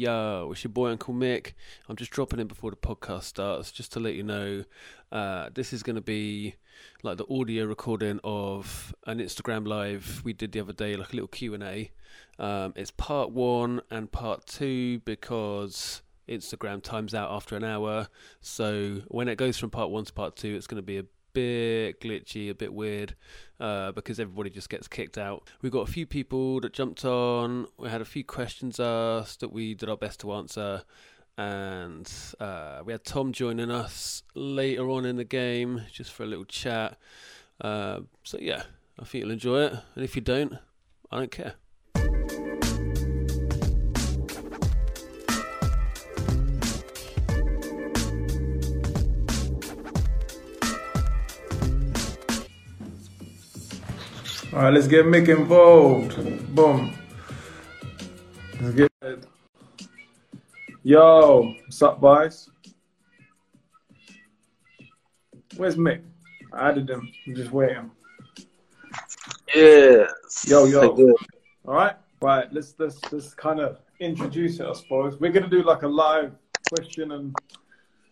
Yo, it's your boy Uncle Mick. I'm just dropping in before the podcast starts, just to let you know. Uh, this is going to be like the audio recording of an Instagram live we did the other day, like a little Q and A. Um, it's part one and part two because Instagram times out after an hour. So when it goes from part one to part two, it's going to be a bit glitchy, a bit weird, uh, because everybody just gets kicked out. We've got a few people that jumped on. We had a few questions asked that we did our best to answer. And uh, we had Tom joining us later on in the game just for a little chat. Uh, so, yeah, I think you'll enjoy it. And if you don't, I don't care. All right, let's get Mick involved. Boom. Let's get. it. Yo, what's up, boys? Where's Mick? I added him. I'm just waiting. Yeah. Yo, yo. All right, right. Let's let's let's kind of introduce it. I suppose we're gonna do like a live question and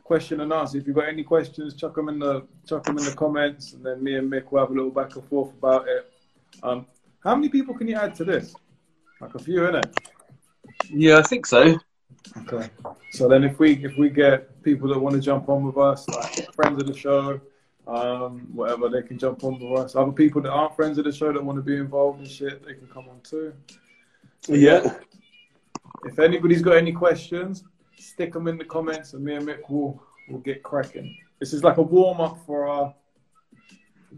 question and answer. If you've got any questions, chuck them in the chuck them in the comments, and then me and Mick will have a little back and forth about it. Um, how many people can you add to this? Like a few, innit? Yeah, I think so. Okay. So then, if we if we get people that want to jump on with us, like friends of the show, um, whatever, they can jump on with us. Other people that aren't friends of the show that want to be involved in shit, they can come on too. So, Yeah. If anybody's got any questions, stick them in the comments, and me and Mick will will get cracking. This is like a warm up for our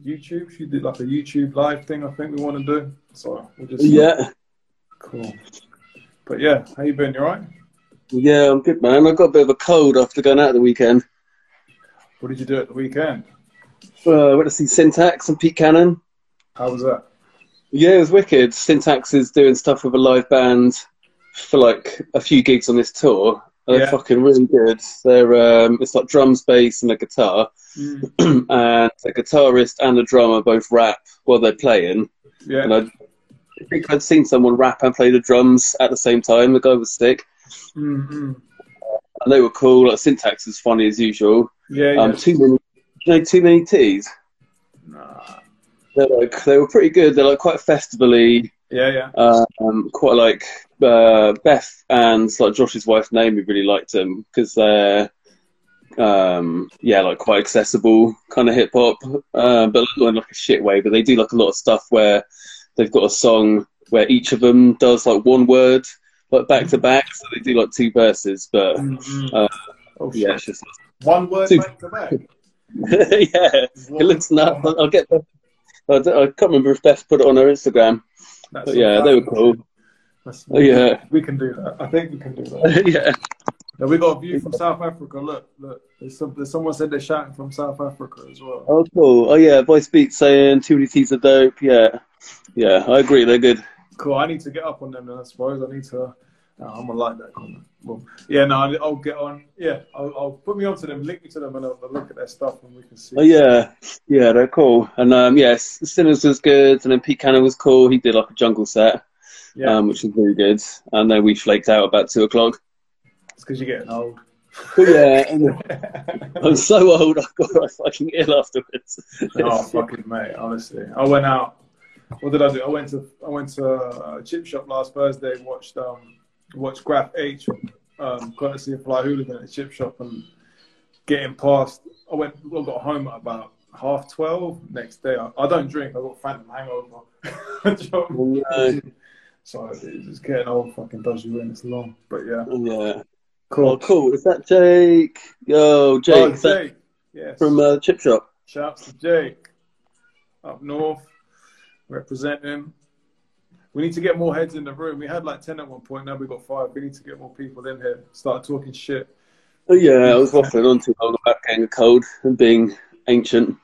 YouTube. She did like a YouTube live thing. I think we want to do. So we'll just Yeah. cool. But yeah, how you been? You alright? Yeah, I'm good, man. I got a bit of a cold after going out the weekend. What did you do at the weekend? Uh, I went to see Syntax and Pete Cannon. How was that? Yeah, it was wicked. Syntax is doing stuff with a live band for like a few gigs on this tour. And They're fucking really good. They're um, it's like drums, bass, and a guitar. Mm. and the guitarist and the drummer both rap while they're playing. Yeah. And I I think I'd seen someone rap and play the drums at the same time. The guy was sick. Mm-hmm. and they were cool. Like syntax is funny as usual. Yeah. yeah. Um, too many, you know, too many T's. Nah. They're like they were pretty good. They're like quite festivally, Yeah, yeah. um, quite like uh, Beth and like Josh's wife Naomi really liked them because they're um, yeah, like quite accessible kind of hip hop, uh, but not in like a shit way. But they do like a lot of stuff where they've got a song where each of them does like one word like back to back, so they do like two verses. But Mhm. uh, oh, yeah, it's just One word Super. back to back. yeah, it looks nuts. I'll get. I I can't remember if Beth put it on her Instagram. That's But yeah, they were cool. That's- Oh, yeah. We can do that. I think we can do that. yeah. Now we got a view from South Africa. Look, look. There's some, there's someone said they're shouting from South Africa as well. Oh, cool. Oh, yeah. Voice Beat saying too many T's are dope. Yeah. Yeah, I agree. They're good. Cool. I need to get up on them then, I suppose. I need to. No, I'm gonna like that comment. Well, yeah, no, I'll- I'll get on. Yeah, I'll, I'll put me onto them, link me to them, and I'll, I'll look at their stuff, and we can see. Oh, yeah. Yeah, they're cool. And um, yes, Sinners was good. And then Pete Cannon was cool. He did like a jungle set, yeah. um, which was really good. And then we flaked out about two o'clock. it's because you're getting old. But yeah, I'm so old. I got fucking ill afterwards. oh fucking mate, honestly. I went out. What did I do? I went to I went to a chip shop last Thursday. and Watched um watched Graph H, um, courtesy of Fly Hooligan at the chip shop, and getting past. I went. I got home at about half twelve. Next day, I, I don't drink. I got phantom hangover. Do you know I mean? no. So it's getting old. Fucking does you in. It's long, but yeah. Yeah. Cool. Oh, cool. Is that Jake? Yo, Jake. Oh, Jake. Yes. from uh, Chip Shop. Shouts to Jake up north, representing. We need to get more heads in the room. We had like 10 at one point, now we've got five. We need to get more people in here, start talking shit. Oh, yeah, I was waffling on too long about getting a cold and being ancient.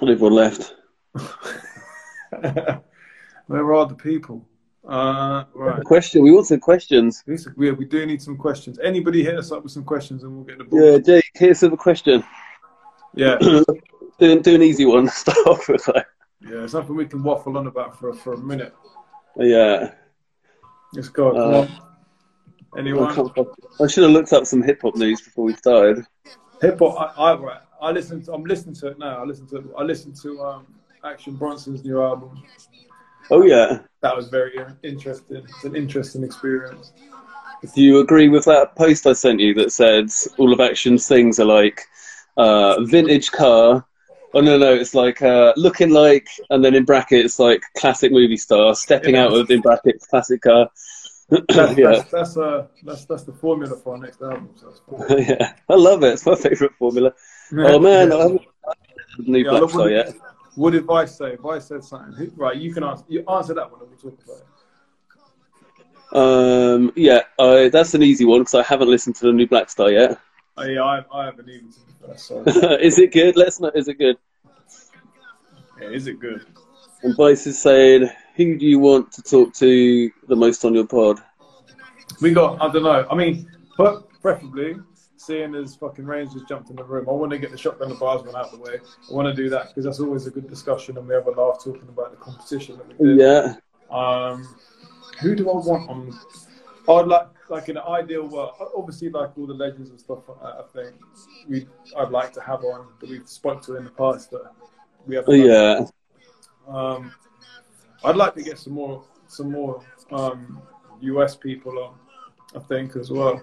And everyone left. Where are the people? Uh, right. Question. We want some questions. We, do need some questions. Anybody hit us up with some questions and we'll get the ball. Yeah, Jake, here's a question. Yeah. do, do an easy one. Start off with like, Yeah. Something we can waffle on about for, for a minute. yeah. Let's go. Come Uh, on. I, Anyone? can't I should have looked up some hip hop news before we started. Hip hop. I, I. I listen. To, I'm listening to it now. I listen to. I listened to um, Action Bronson's new album. Oh yeah. That was very interesting. It's an interesting experience. Do you agree with that post I sent you that said all of Action's things are like uh, vintage car? Oh no, no, it's like uh, looking like, and then in brackets like classic movie star stepping Yeah. out of in brackets classic car. That's, yeah, that's that's uh that's that's the formula for our next album. So yeah, I love it. It's my favourite formula. Oh man, I haven't the new Yeah, Black Star yet. What did Vice say? Vice said something. Right, you can answer. You answer that one, and we'll talk about it. Um, yeah, I, that's an easy one because I haven't listened to the new Black Star yet. Oh, yeah, I, I haven't even. To be fair, so is it good? Let's know. Is it good? yeah, is it good? And Vice is saying, who do you want to talk to the most on your pod? We got. I don't know. I mean, but preferably, seeing as fucking Rangers jumped in the room, I want to get the shotgun and bars one out of the way. I want to do that because that's always a good discussion, and we have a laugh talking about the competition that we did. Yeah, Um, who do I want on? I'd like, like in an ideal world, obviously, like all the legends and stuff like that. I think we, I'd like to have on that we've spoke to in the past that we have. yeah, Um, I'd like to get some more, some more um, US people on. I think as well.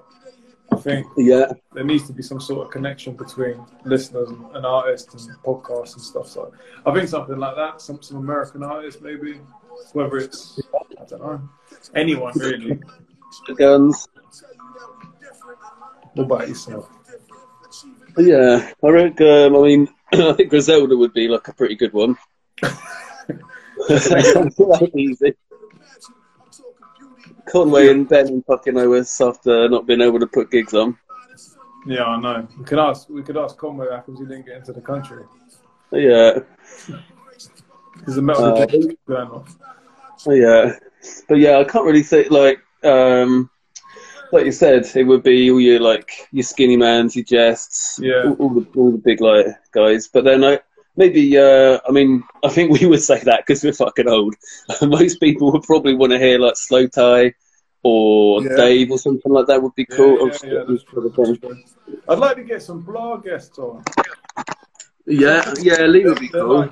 I think yeah. there needs to be some sort of connection between listeners and, and artists and podcasts and stuff. So I think something like that. Some some American artists maybe, whether it's I don't know anyone really. The guns. What about yourself? Yeah, I reckon. Um, I mean, I think Griselda would be like a pretty good one. Easy. Conway and Ben and fucking Owens after not being able to put gigs on. Yeah, I know. We could ask. We could ask Conway how come he didn't get into the country Yeah, because the metal Uh, going off. yeah, but yeah, I can't really say like um, like you said, it would be all your like your Skinnymans, your Jehsts, Yeah. all, all the all the big like guys. But then I maybe uh, I mean I think we would say that because we're fucking old. Most people would probably want to hear like Slowthai or Yeah. Dave or something like that would be cool. yeah, yeah, sure that's true, that's true. I'd like to get some blog guests on. yeah, yeah, Lee would be cool. like,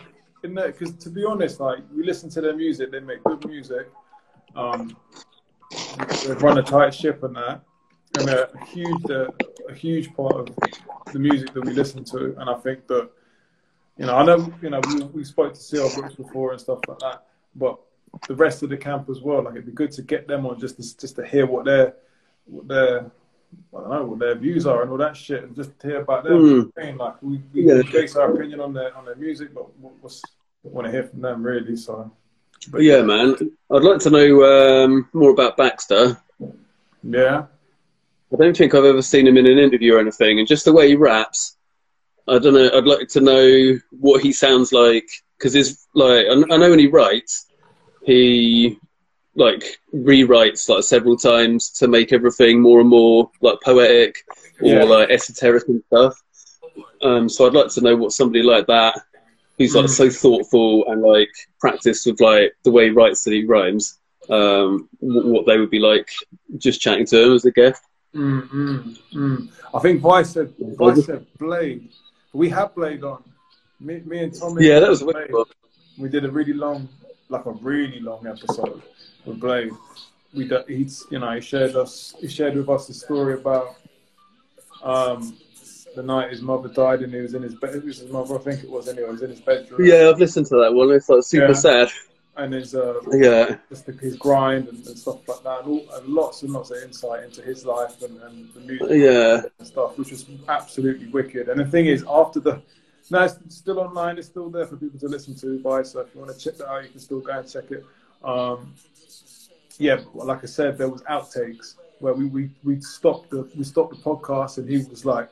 because to be honest, like we listen to their music, they make good music. Um, they run a tight ship and that, and they're a huge, they're a huge part of the music that we listen to. And I think that, you know, I know, you know, we, we spoke to CL Brooks before and stuff like that, but the rest of the camp as well. Like it'd be good to get them on just to, just to hear what their what their I don't know what their views are and all that shit, and just hear about them. Mm. Like we, we Yeah. base our opinion on their on their music, but what- what's want to hear from them really. So, But yeah, man, I'd like to know um, more about Baxter. yeah, I don't think I've ever seen him in an interview or anything, and just the way he raps, I don't know. I'd like to know what he sounds like because his like I I know when he writes, he like rewrites like several times to make everything more and more like poetic or Yeah. like esoteric and stuff. Um, so I'd like to know what somebody like that, who's like Mm. so thoughtful and like practiced with like the way he writes that he rhymes, um, wh- what they would be like just chatting to him as a guest. mm, mm. I think Vice said Vice said Blade. We have played on. Me, me and Tommy. Yeah, that was a Blade. wicked one. We did a really long, like a really long episode with Blade. We he's you know he shared us he shared with us the story about um the night his mother died and he was in his bed. It was his mother, I think it was. Anyway, he was in his bedroom. Yeah, I've listened to that one. It's like super Yeah. sad. And his uh, Yeah, just his grind and, and stuff like that, and, all, and lots and lots of insight into his life and, and the music yeah, and stuff, which was absolutely wicked. And the thing is, after the no, it's still online. It's still there for people to listen to. By so if you want to check that out, you can still go and check it. Um, yeah, like I said, there was outtakes where we we, we stopped the we stopped the podcast, and he was like,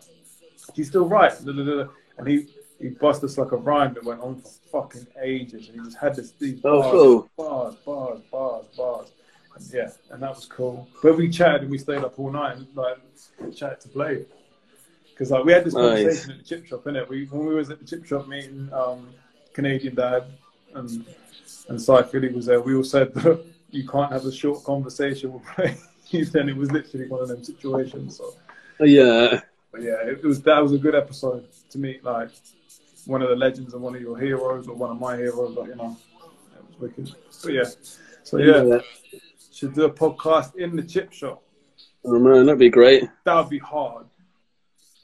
"He's still right," and he he bust us like a rhyme that went on for fucking ages, and he just had this these Oh, bars, cool. bars, bars, bars, bars. And yeah, and that was cool. But we chatted and we stayed up all night and like chatted to Blade. Because like we had this Nice. conversation at the chip shop, innit? We when we was at the chip shop meeting um, Canadian Dad and and Cy Philly was there, we all said that you can't have a short conversation with Blade. then it was literally one of them situations. So, Yeah. but yeah, it was that was a good episode to meet like one of the legends and one of your heroes or one of my heroes. Like you know, it was wicked. But yeah, so yeah, should do a podcast in the chip shop. Oh man, that'd be great. That would be hard.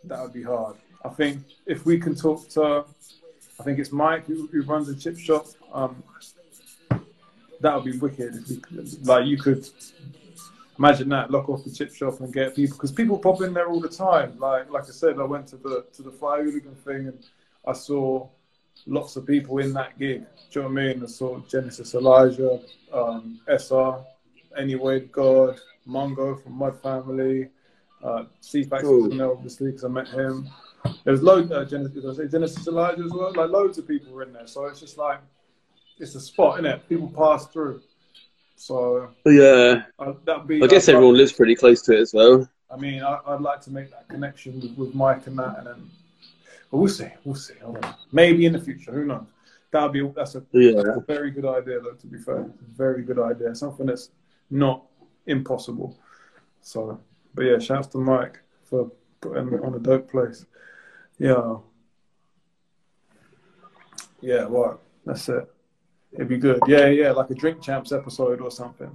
That would be hard. I think if we can talk to, I think it's Mike who, who runs the chip shop. Um, that would be wicked. If we like you could imagine that, lock off the chip shop and get people because people pop in there all the time. Like like I said, I went to the to the fire hooligan thing and I saw lots of people in that gig. Do you know what I mean? I saw Genesis Elijah, um, SR, Anyway God, Mongo from Mud Family, uh, CFAX in there obviously because I met him. There was loads, uh, Genesis, did I say Genesis Elijah as well. Like loads of people were in there, so it's just like it's a spot, isn't it? People pass through, so Yeah. uh, that'd be. I guess I'd like- everyone lives pretty close to it as well. I mean, I, I'd like to make that connection with, with Mike and that, and then but we'll see, we'll see. I don't know. Maybe in the future, who knows? That'd be that's a, Yeah. a very good idea, though. To be fair, very good idea. Something that's not impossible. So, but yeah, shouts to Mike for putting it on a dope place. Yeah, yeah. What? That's it. It'd be good. Yeah, yeah, like a Drink Champs episode or something.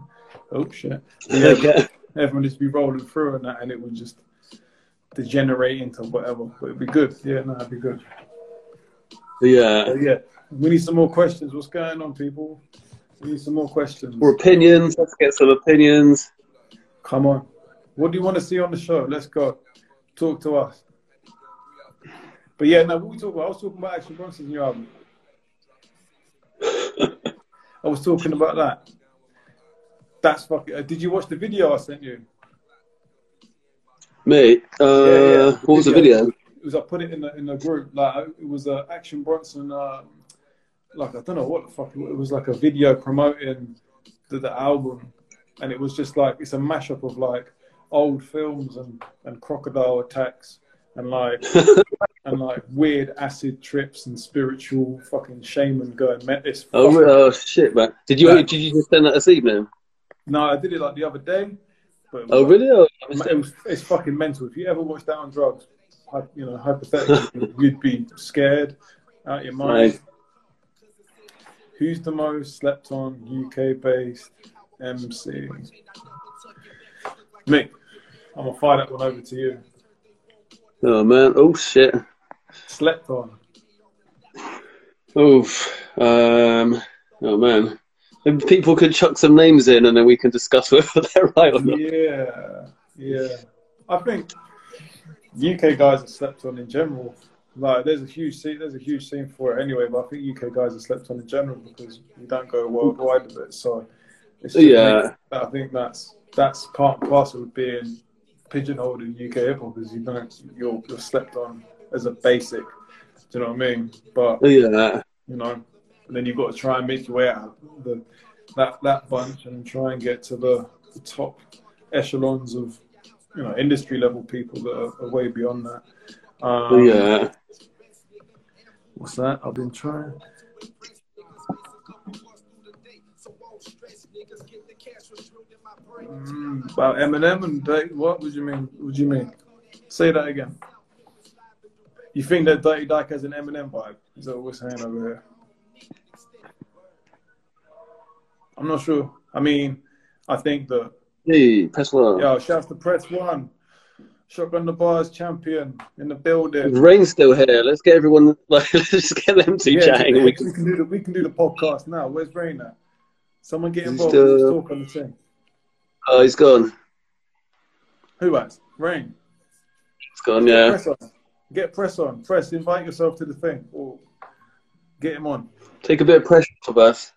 Oh shit. Yeah, Yeah. everyone just be rolling through and that, and it would just degenerate into whatever. But it'd be good. Yeah, no, it'd be good. Yeah. But yeah, we need some more questions. What's going on, people? We need some more questions. More opinions. Let's get some opinions. Come on. What do you want to see on the show? Let's go. Talk to us. But yeah, no, what we talk about? I was talking about Action Bronson's new album. I was talking about that. That's fucking. Uh, did you watch the video I sent you? Mate, uh, Yeah, yeah. what was the video? It was I put it in the in the group. Like it was uh, Action Bronson. Um, like I don't know what the fuck. It was like a video promoting the, the album, and it was just like it's a mashup of like old films and and crocodile attacks and like and like weird acid trips and spiritual fucking shaman going. Met this. Oh, oh shit, man. Did you Yeah. did you just send that this evening? No, I did it like the other day. But Oh, really? Oh, I it was, it's fucking mental. If you ever watch that on drugs, you know, hypothetically, you'd be scared out of your mind. Right. Who's the most slept on UK based MC? Mick, I'm gonna fire that one over to you. Oh man. Oh shit. Slept on. Oof. Um. Oh man. If people could chuck some names in, and then we can discuss whether they're right or not. Yeah, yeah. I think UK guys are slept on in general. Like, there's a huge scene. There's a huge scene for it anyway. But I think UK guys are slept on in general because we don't go worldwide with it. So, it's Yeah. I think that's that's part and parcel of being pigeonholed in UK hip hop is you don't you're, you're slept on as a basic. Do you know what I mean? But Yeah. you know, and then you've got to try and make your way out of the that that bunch and try and get to the, the top echelons of you know industry level people that are, are way beyond that. Um, Yeah. What's that? I've been trying. Mm, about Eminem and Dirty, what would you mean? What do you mean? Say that again. You think that Dirty Dike has an Eminem vibe? Is that what we're saying over here? I'm not sure. I mean, I think that Hey, press one. yo, shouts to Press One, Shotgun the Bars champion in the building. Rain's still here. Let's get everyone. Like, let's just get them two Yeah, chatting. we, We can, do the we can do the podcast now. Where's Rain at? Someone get involved. still- Let's talk on the thing. oh, he's gone. Who has? Rain. He's gone. Yeah. Press on. Get press on. Press. Invite yourself to the thing. Or get him on. Take a bit of pressure off us.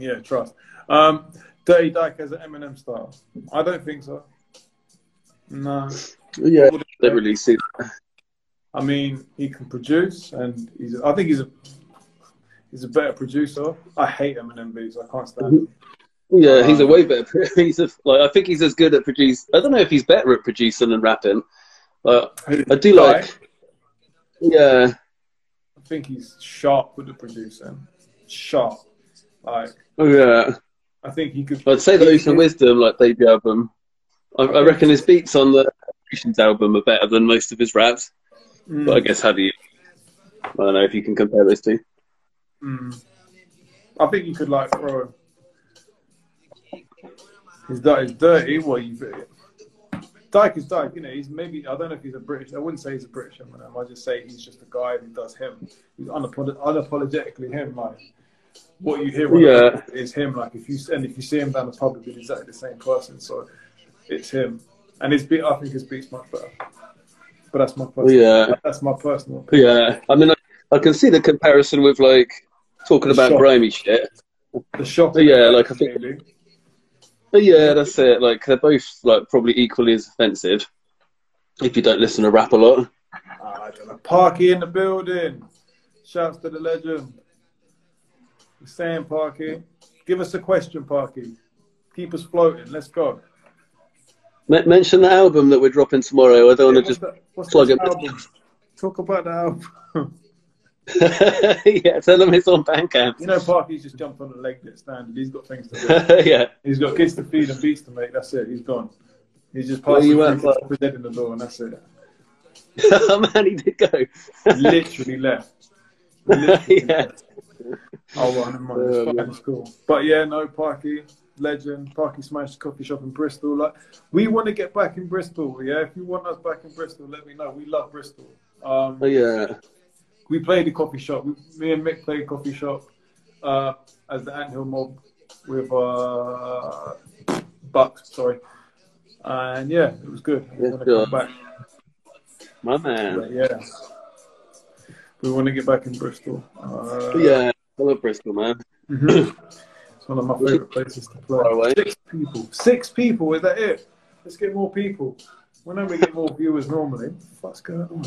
Yeah, trust. Um, Dirty Dike has an Eminem style. I don't think so. No. Yeah. Don't really see. I mean, he can produce, and he's. I think he's a. He's a better producer. I hate Eminem beats. I can't stand him. Yeah, he's a Um, way better. He's a, like I think he's as good at produce. I don't know if he's better at producing than rapping, but I do like. Yeah, I think he's sharp with the producing. Sharp. Like oh yeah. I think he could. I'd say the Ocean Wisdom like debut album. I, I reckon his beats on the Creations album are better than most of his raps. Mm, But I guess how do you? I don't know if you can compare those two. mm. I think you could like throw. He's dirty. He's dirty. Well, you. Dike is Dike, you know. He's maybe I don't know if he's a British. I wouldn't say he's a British Eminem. I just say he's just a guy who does him. He's unapolog- unapologetically him. Like what you hear Yeah. the is him. Like if you and if you see him down the pub, he's exactly the same person. So it's him. And his beat, I think his beat's much better. But that's my personal. Yeah. That's my personal. opinion. Yeah, I mean, I, I can see the comparison with like talking about Sure. grimy shit. The shop. Yeah, like, I think- maybe. But yeah, that's it. Like they're both like probably equally as offensive if you don't listen to rap a lot. Ah, I don't know. Parky in the building. Shouts to the legend. Saying Parky. Give us a question, Parky. Keep us floating. Let's go. M- mention the album that we're dropping tomorrow. I don't want What's to the- plug it. Talk about the album. yeah, tell them it's on Bandcamp. you know, Parky's just jumped on the leg that standard. He's got things to do. yeah, He's got kids to feed and beats to make. That's it. He's gone. He's just passing you through at, to Clark? head in the door, and that's it. oh man, he did go. Literally left. Literally yeah, left. Oh, well, never mind. It's. Cool. But yeah, no, Parky, legend. Parky smashed coffee shop in Bristol. Like, we want to get back in Bristol. Yeah, if you want us back in Bristol, let me know. We love Bristol. Um, oh, yeah. we played the coffee shop. We, me and Mick played coffee shop uh, as the Anthill Mob with uh, Bucks. Sorry, and yeah, it was good. We Yeah, want to sure. back. My man. But yeah, we want to get back in Bristol. Uh, Yeah, I love Bristol, man. mhm. it's one of my favorite places to play. Six people. Six people. Is that it? Let's get more people. When we get more viewers normally, What's going on?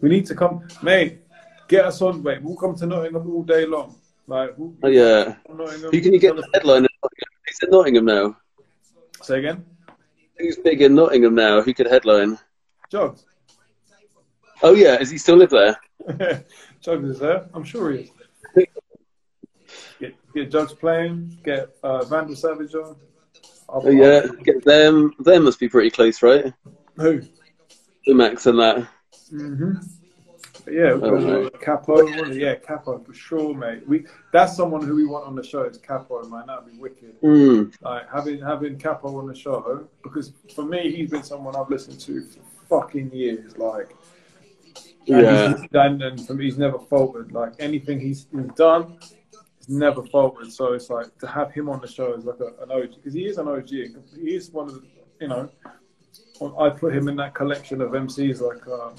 We need to come, mate. Get us on, mate. We'll come to Nottingham all day long. Like, we'll, Oh, yeah. Who can you get the headline? He's in Nottingham now. Say again. Who's big in Nottingham now? Who could headline? Jugs. Oh yeah, does he still live there? Jugs is there. I'm sure he is. Get, get playing. Get uh, Vandal Savage on. Oh yeah, get them. Them must be pretty close, right? Who? The Max and that. hmm Yeah, we've got no. Cappo. Yeah, Cappo for sure, mate. We that's someone who we want on the show. Is Cappo, man. That'd be wicked. Mm. Like having having Cappo on the show because for me, he's been someone I've listened to for fucking years. Like, Yeah. he's, and, and for me, he's never faltered. Like anything he's, he's done, he's never faltered. So it's like to have him on the show is like a, an OG because he is an OG. He is one of the, you know, I put him in that collection of MCs like um,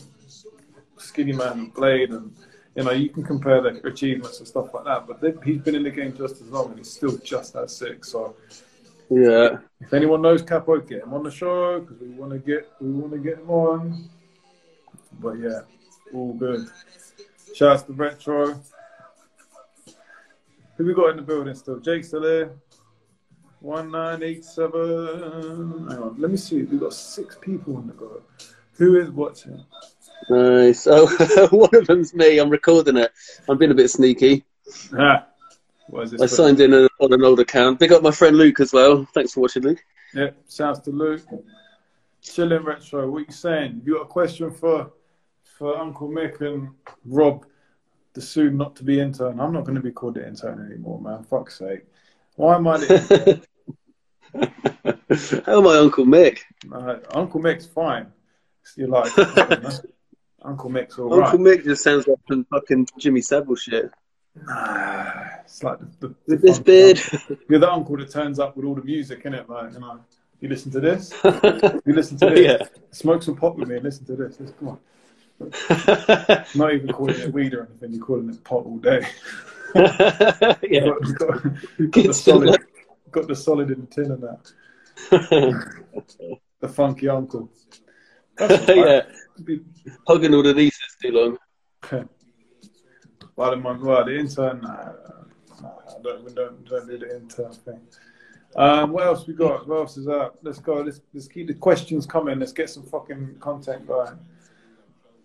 Skinnyman and Blade and. You know, you can compare their achievements and stuff like that, but he's been in the game just as long and he's still just as sick. So, Yeah. if anyone knows Cappo, get him on the show because we want to get we want to get him on. But yeah, all good. Shouts to Retro. Who we got in the building still? Jake's still there. One nine eight seven. Hang on, let me see. We've got six people on the go. Who is watching? Nice. Oh, one of them's me. I'm recording it. I'm being a bit sneaky. Ah, what is this? I signed in on on an old account. Big up my friend Luke as well. Thanks for watching, Luke. Yeah, shouts to Luke. Chilling retro. What you saying? You got a question for for Uncle Mick and Rob, the soon not to be intern? I'm not going to be called the intern anymore, man. Fuck's sake. Why am I the How my Uncle Mick? uh, Uncle Mick's fine. You're like I. Uncle Mick's all right. Uncle Mick just sounds like some fucking Jimmy Savile shit. Nah, it's like the, the, With the this beard. uncle. You're the uncle that turns up with all the music in it, like you know. You listen to this. You listen to this. yeah. Smoke some pot with me and listen to this. Let's come on. Not even calling it weed or anything. You're calling it pot all day. yeah. Got, got, got the solid, got the solid in the tin and that. The funky uncle. Yeah. right. Be- Hugging all the nieces too long. Well, the, well, the intern, nah, nah, I don't, we don't, don't do the intern thing. Um, what else we got? What else is up? Let's go. Let's, let's keep the questions coming. Let's get some fucking content going.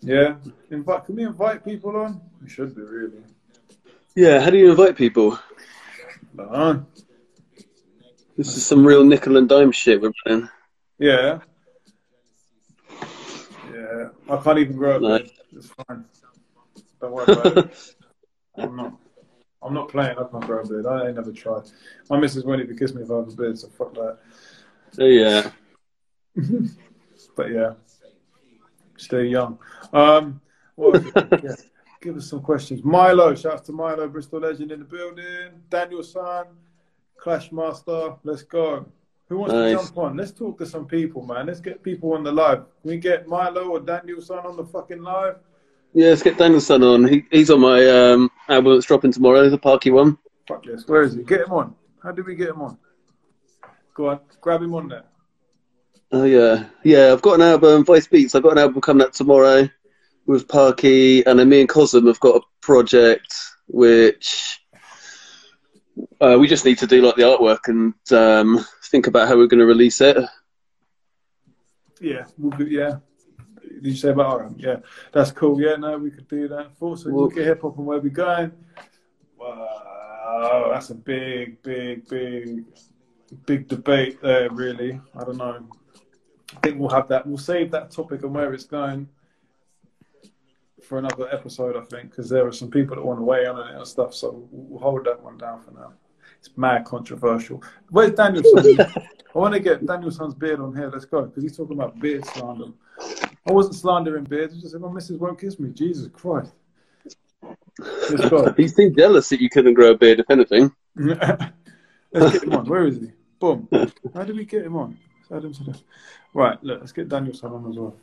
Yeah. Invite. Can we invite people on? We should be really. Yeah, how do you invite people? No. This is some real nickel and dime shit we're playing. Yeah. Yeah. I can't even grow up. No. beard. It's fine. Don't worry about it. I'm not. I'm not playing. I can't grow a beard. I ain't never tried. My missus won't even kiss me if I have a beard, so fuck that. So yeah. But yeah, stay young. Um, what yeah. Give us some questions. Milo, shouts to Milo, Bristol legend in the building. Daniel San, Clash Master, let's go. Who wants Nice. to jump on? Let's talk to some people, man. Let's get people on the live. Can we get Milo or Daniel San on the fucking live? Yeah, let's get Danielson on. He, he's on my um, album that's dropping tomorrow, the Parky one. Fuck this. Where is he? Get him on. How do we get him on? Go on, grab him on there. Oh yeah, yeah. I've got an album, Vice Beats. I've got an album coming out tomorrow with Parky, and then me and Cosm have got a project which uh, we just need to do like the artwork and um, think about how we're going to release it. Yeah, we'll be, yeah. Did you say about RM? Yeah, that's cool. Yeah, no, we could do that. Thoughts on Well- UK hip hop and where we going? Wow, that's a big, big, big, big debate there. Really, I don't know. I think we'll have that. We'll save that topic and where it's going for another episode. I think because there are some people that want to weigh in on it and stuff. So we'll hold that one down for now. It's mad controversial. Where's Danielson? I want to get Danielson's beard on here. Let's go because he's talking about beard slander. I wasn't slandering beards. I just said my missus won't kiss me. Jesus Christ. Let's go. He seemed jealous that you couldn't grow a beard, if anything. let's get him on. Where is he? Boom. How did we get him on? Let's add him to the... Right, look, let's get Daniel on as well.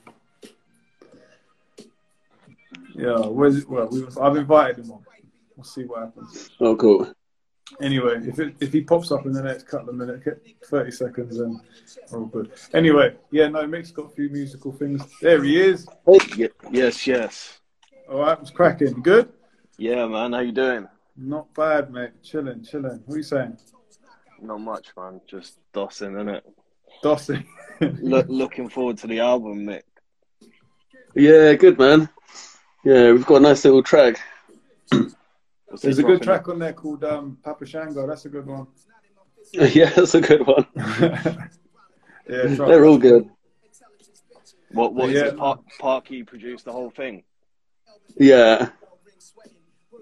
Yeah, where's it? Well, we, I've invited him on. We'll see what happens. Oh, cool. Anyway, if it, if he pops up in the next couple of minutes, get 30 seconds, then we're all good. Anyway, yeah, no, Mick's got a few musical things. There he is. Ye- yes, yes. All right, was cracking. Good? Yeah, man. How you doing? Not bad, mate. Chilling, chilling. What are you saying? Not much, man. Just dossing, innit? Dossing. Look, looking forward to the album, Mick. Yeah, good man. Yeah, we've got a nice little track. There's a good track on there called um, Papa Shango. That's a good one. yeah, that's a good one. yeah, They're all good. What? What is Yeah. it? Park, Parky produced the whole thing. Yeah.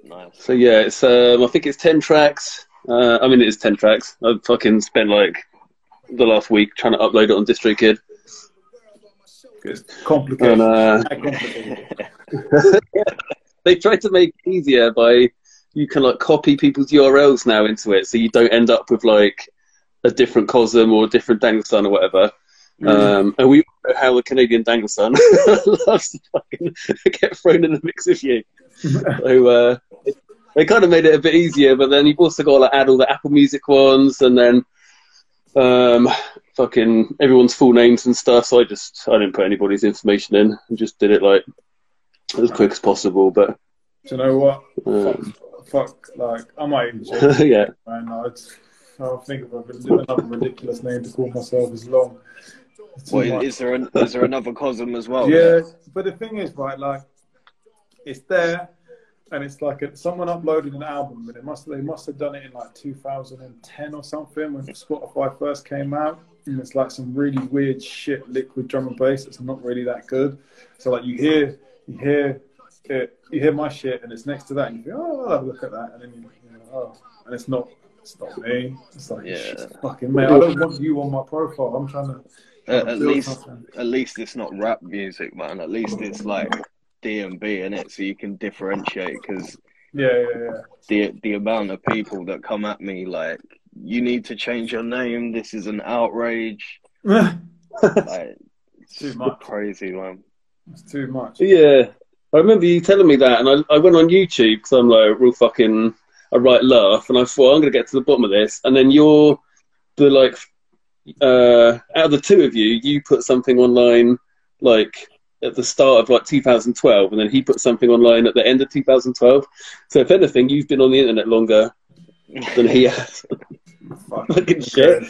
Nice. So yeah, it's um, I think it's ten tracks. Uh, I mean, it is ten tracks. I've fucking spent like the last week trying to upload it on DistroKid, It's complicated. and uh, complicated. they tried to make it easier by you can like copy people's URLs now into it, so you don't end up with like a different Cosm or a different Danielson or whatever. Um, and we know how a Canadian Danielson loves to fucking get thrown in the mix with you. So uh, they kind of made it a bit easier, but then you've also got to like, add all the Apple Music ones, and then um, fucking everyone's full names and stuff. So I just I didn't put anybody's information in, and just did it like as quick as possible. But Do you know what? um, Fuck, fuck, like, I might even change it, yeah, man. I'd, I'll think of a, another ridiculous name to call myself. It's long. It's too What, much. is there? An, is there another Cosm as well? Yeah, but the thing is, right, like it's there, and it's like a, someone uploaded an album, but it must they must have done it in like 2010 or something when Spotify first came out, and it's like some really weird shit, liquid drum and bass. It's not really that good. So like you hear you hear it, you hear my shit, and it's next to that, and you go, oh, I'll have a look at that, and then you, you know, oh, and it's not. It's not me. It's like, Yeah. shit, fucking mate. I don't want you on my profile. I'm trying to. Uh, at least, something. at least it's not rap music, man. At least it's like D and B in it, so you can differentiate. Because Yeah, yeah, yeah. the the amount of people that come at me like, you need to change your name. This is an outrage. Like, it's Too much. crazy, man. It's too much. yeah. I remember you telling me that, and I, I went on YouTube because I'm like real fucking I write laugh, and I thought I'm gonna get to the bottom of this, and then you're the like uh, out of the two of you, you put something online like at the start of like 2012, and then he put something online at the end of 2012. So if anything, you've been on the internet longer than he has. Fuck. Fucking shit.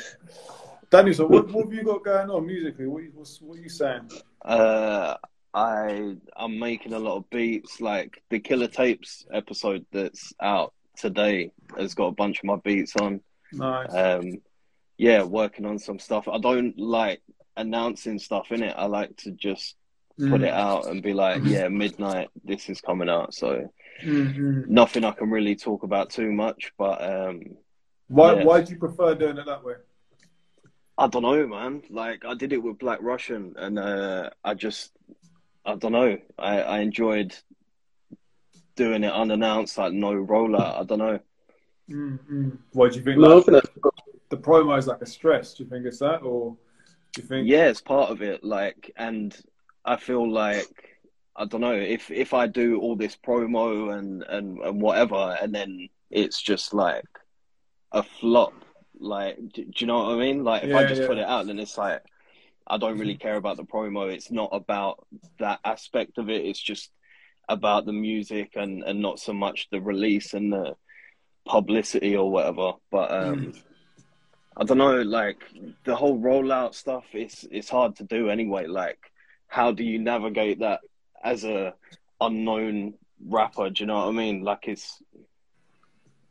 Daniel, so what, what have you got going on musically? What, what's, what are you saying? Uh, I I'm making a lot of beats. Like the Killer Tapes episode that's out today has got a bunch of my beats on. Nice. Um, yeah, working on some stuff. I don't like announcing stuff in it. I like to just put Mm. it out and be like, yeah, midnight, this is coming out. So Mm-hmm. nothing I can really talk about too much, but um, Why Yeah. why do you prefer doing it that way? I don't know, man. Like I did it with Black Russian, and uh, I just, I don't know. I, I enjoyed doing it unannounced, like no rollout. I don't know. Mm-hmm. What do you think? No, like, the promo is like a stress. Do you think it's that, or do you think? Yeah, it's part of it. Like, and I feel like I don't know if if I do all this promo and and and whatever, and then it's just like a flop. Like, do, do you know what I mean? Like, if I just yeah. put it out, then it's like I don't really care about the promo. It's not about that aspect of it. It's just about the music and and not so much the release and the publicity or whatever. But um, I don't know, like the whole rollout stuff. It's it's hard to do anyway. Like, how do you navigate that as a unknown rapper? Do you know what I mean? Like, it's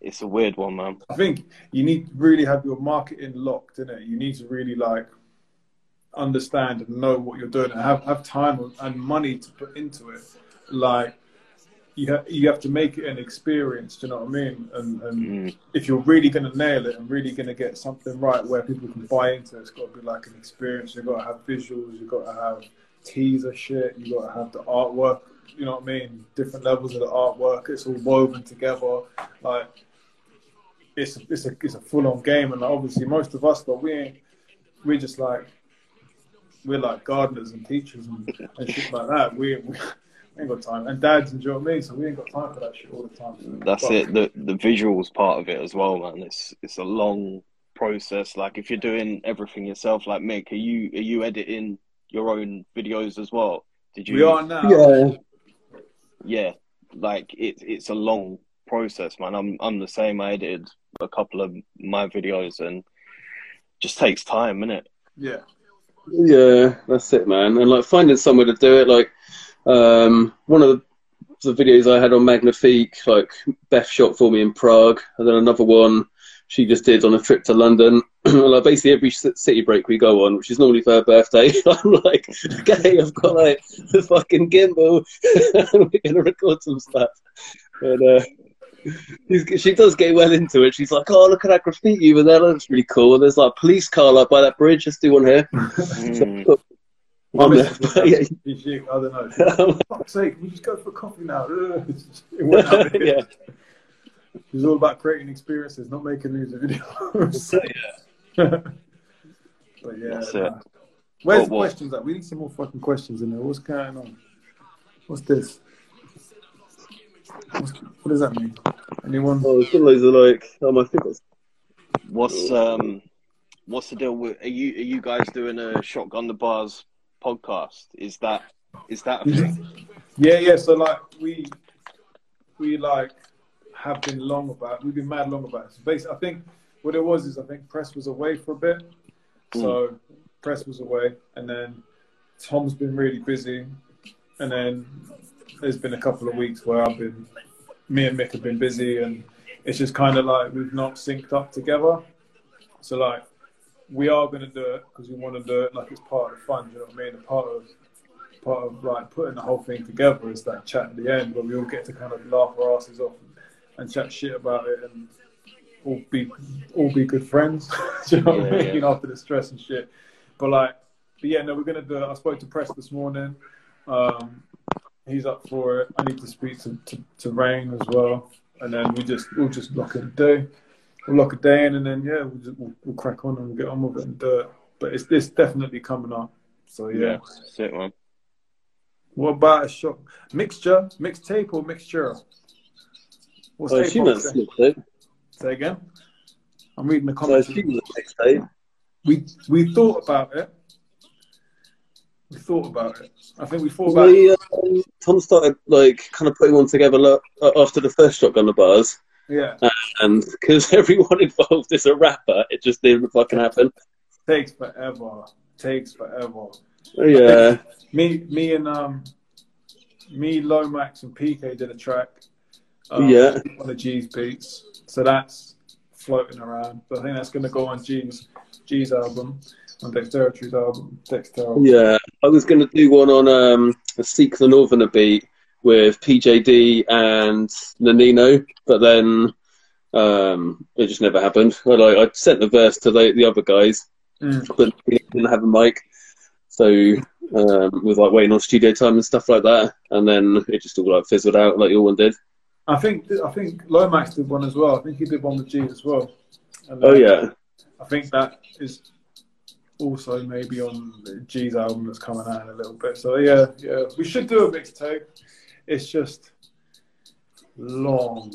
it's a weird one, man. I think you need to really have your marketing locked, in it. You need to really like understand and know what you're doing and have, have time and money to put into it. Like you have you have to make it an experience, do you know what I mean? And, and Mm. if you're really gonna nail it and really gonna get something right where people can buy into it, it's gotta be like an experience. You've gotta have visuals, you've gotta have teaser shit, you gotta have the artwork, you know what I mean? Different levels of the artwork, it's all woven together. Like it's it's a it's a full on game, and obviously most of us, but we ain't we're just like we're like gardeners and teachers and, and shit like that. We, we ain't got time, and dads, do you know I mean? So we ain't got time for that shit all the time. That's But- it. The the visuals part of it as well, man. It's it's a long process. Like if you're doing everything yourself, like Mick, are you are you editing your own videos as well? Did you? We are now. yeah. Yeah, like it it's a long process, man. I'm I'm the same. I edited a couple of my videos and just takes time, innit? Yeah. Yeah, that's it, man. And like finding somewhere to do it. Like um, one of the, the videos I had on Magnifique, like Beth shot for me in Prague, and then another one she just did on a trip to London. like basically every city break we go on, which is normally for her birthday, I'm like, okay, I've got like the fucking gimbal, and we're gonna record some stuff. And uh, she's- she does get well into it. She's like, oh, look at that graffiti over there. That's really cool. And there's like a police car like by that bridge. Let's do one here. Mm. My I'm there. was Yeah. like, she- I don't know. For fuck's sake, we just go for coffee now. It went out. yeah. It's all about creating experiences, not making music videos. But yeah, That's nah. it. where's What- the what? questions at? We need some more fucking questions in there. What's going on? What's this? What's, what does that mean? Anyone? Oh, there's loads of like, um, I think it's What's um what's the deal with are you are you guys doing a shotgun the bars podcast? Is that is that a thing? Yeah, yeah. So like we we like have been long about. We've been mad long about. It. So basically, I think what it was is I think press was away for a bit. Hmm. So press was away, and then Tom's been really busy, and then there's been a couple of weeks where I've been, me and Mick have been busy, and it's just kind of like we've not synced up together. So like we are going to do it because we want to do it like it's part of the fun. You know what I mean? A part of part of like putting the whole thing together is that chat at the end where we all get to kind of laugh our asses off and, and chat shit about it and all be all be good friends. do you know what I Yeah, mean? yeah. After the stress and shit. But like, but yeah, no, we're gonna do. I spoke to Press this morning. Um, he's up for it. I need to speak to, to, to Rain as well, and then we just we'll just lock a day. We'll lock a day in, and then yeah, we'll, just, we'll, we'll crack on and we'll get on with it and do it. But it's this definitely coming up. So yeah. Yeah, sick man. What about a shot mixture, mixtape or mixture? What's I tape assume on mixtape. Say again. I'm reading the So comments. assume that's mixtape. We we thought about it. We thought about it. I think we thought about it. We, um, Tom started like kind of putting one together lo- uh, after the first shotgun the bars, Yeah, and because everyone involved is a rapper, it just didn't fucking happen. takes forever. Takes forever. Yeah, Me me and um me Lomax and PK did a track. Um, Yeah. On the G's beats, so that's floating around. But I think that's going to go on G's G's album, on Dexteritory's album. Dexter. Yeah, I was going to do one on um, Seek the Northerner beat with PJD and Nanino, but then um, it just never happened. I, like, I sent the verse to the, the other guys, Mm. but we didn't have a mic, so um, with like waiting on studio time and stuff like that, and then it just all like fizzled out like your one did. I think I think Lomax did one as well. I think he did one with G as well. And, Oh yeah, I think that is also maybe on G's album that's coming out in a little bit. So yeah, yeah, we should do a mixtape. It's just long.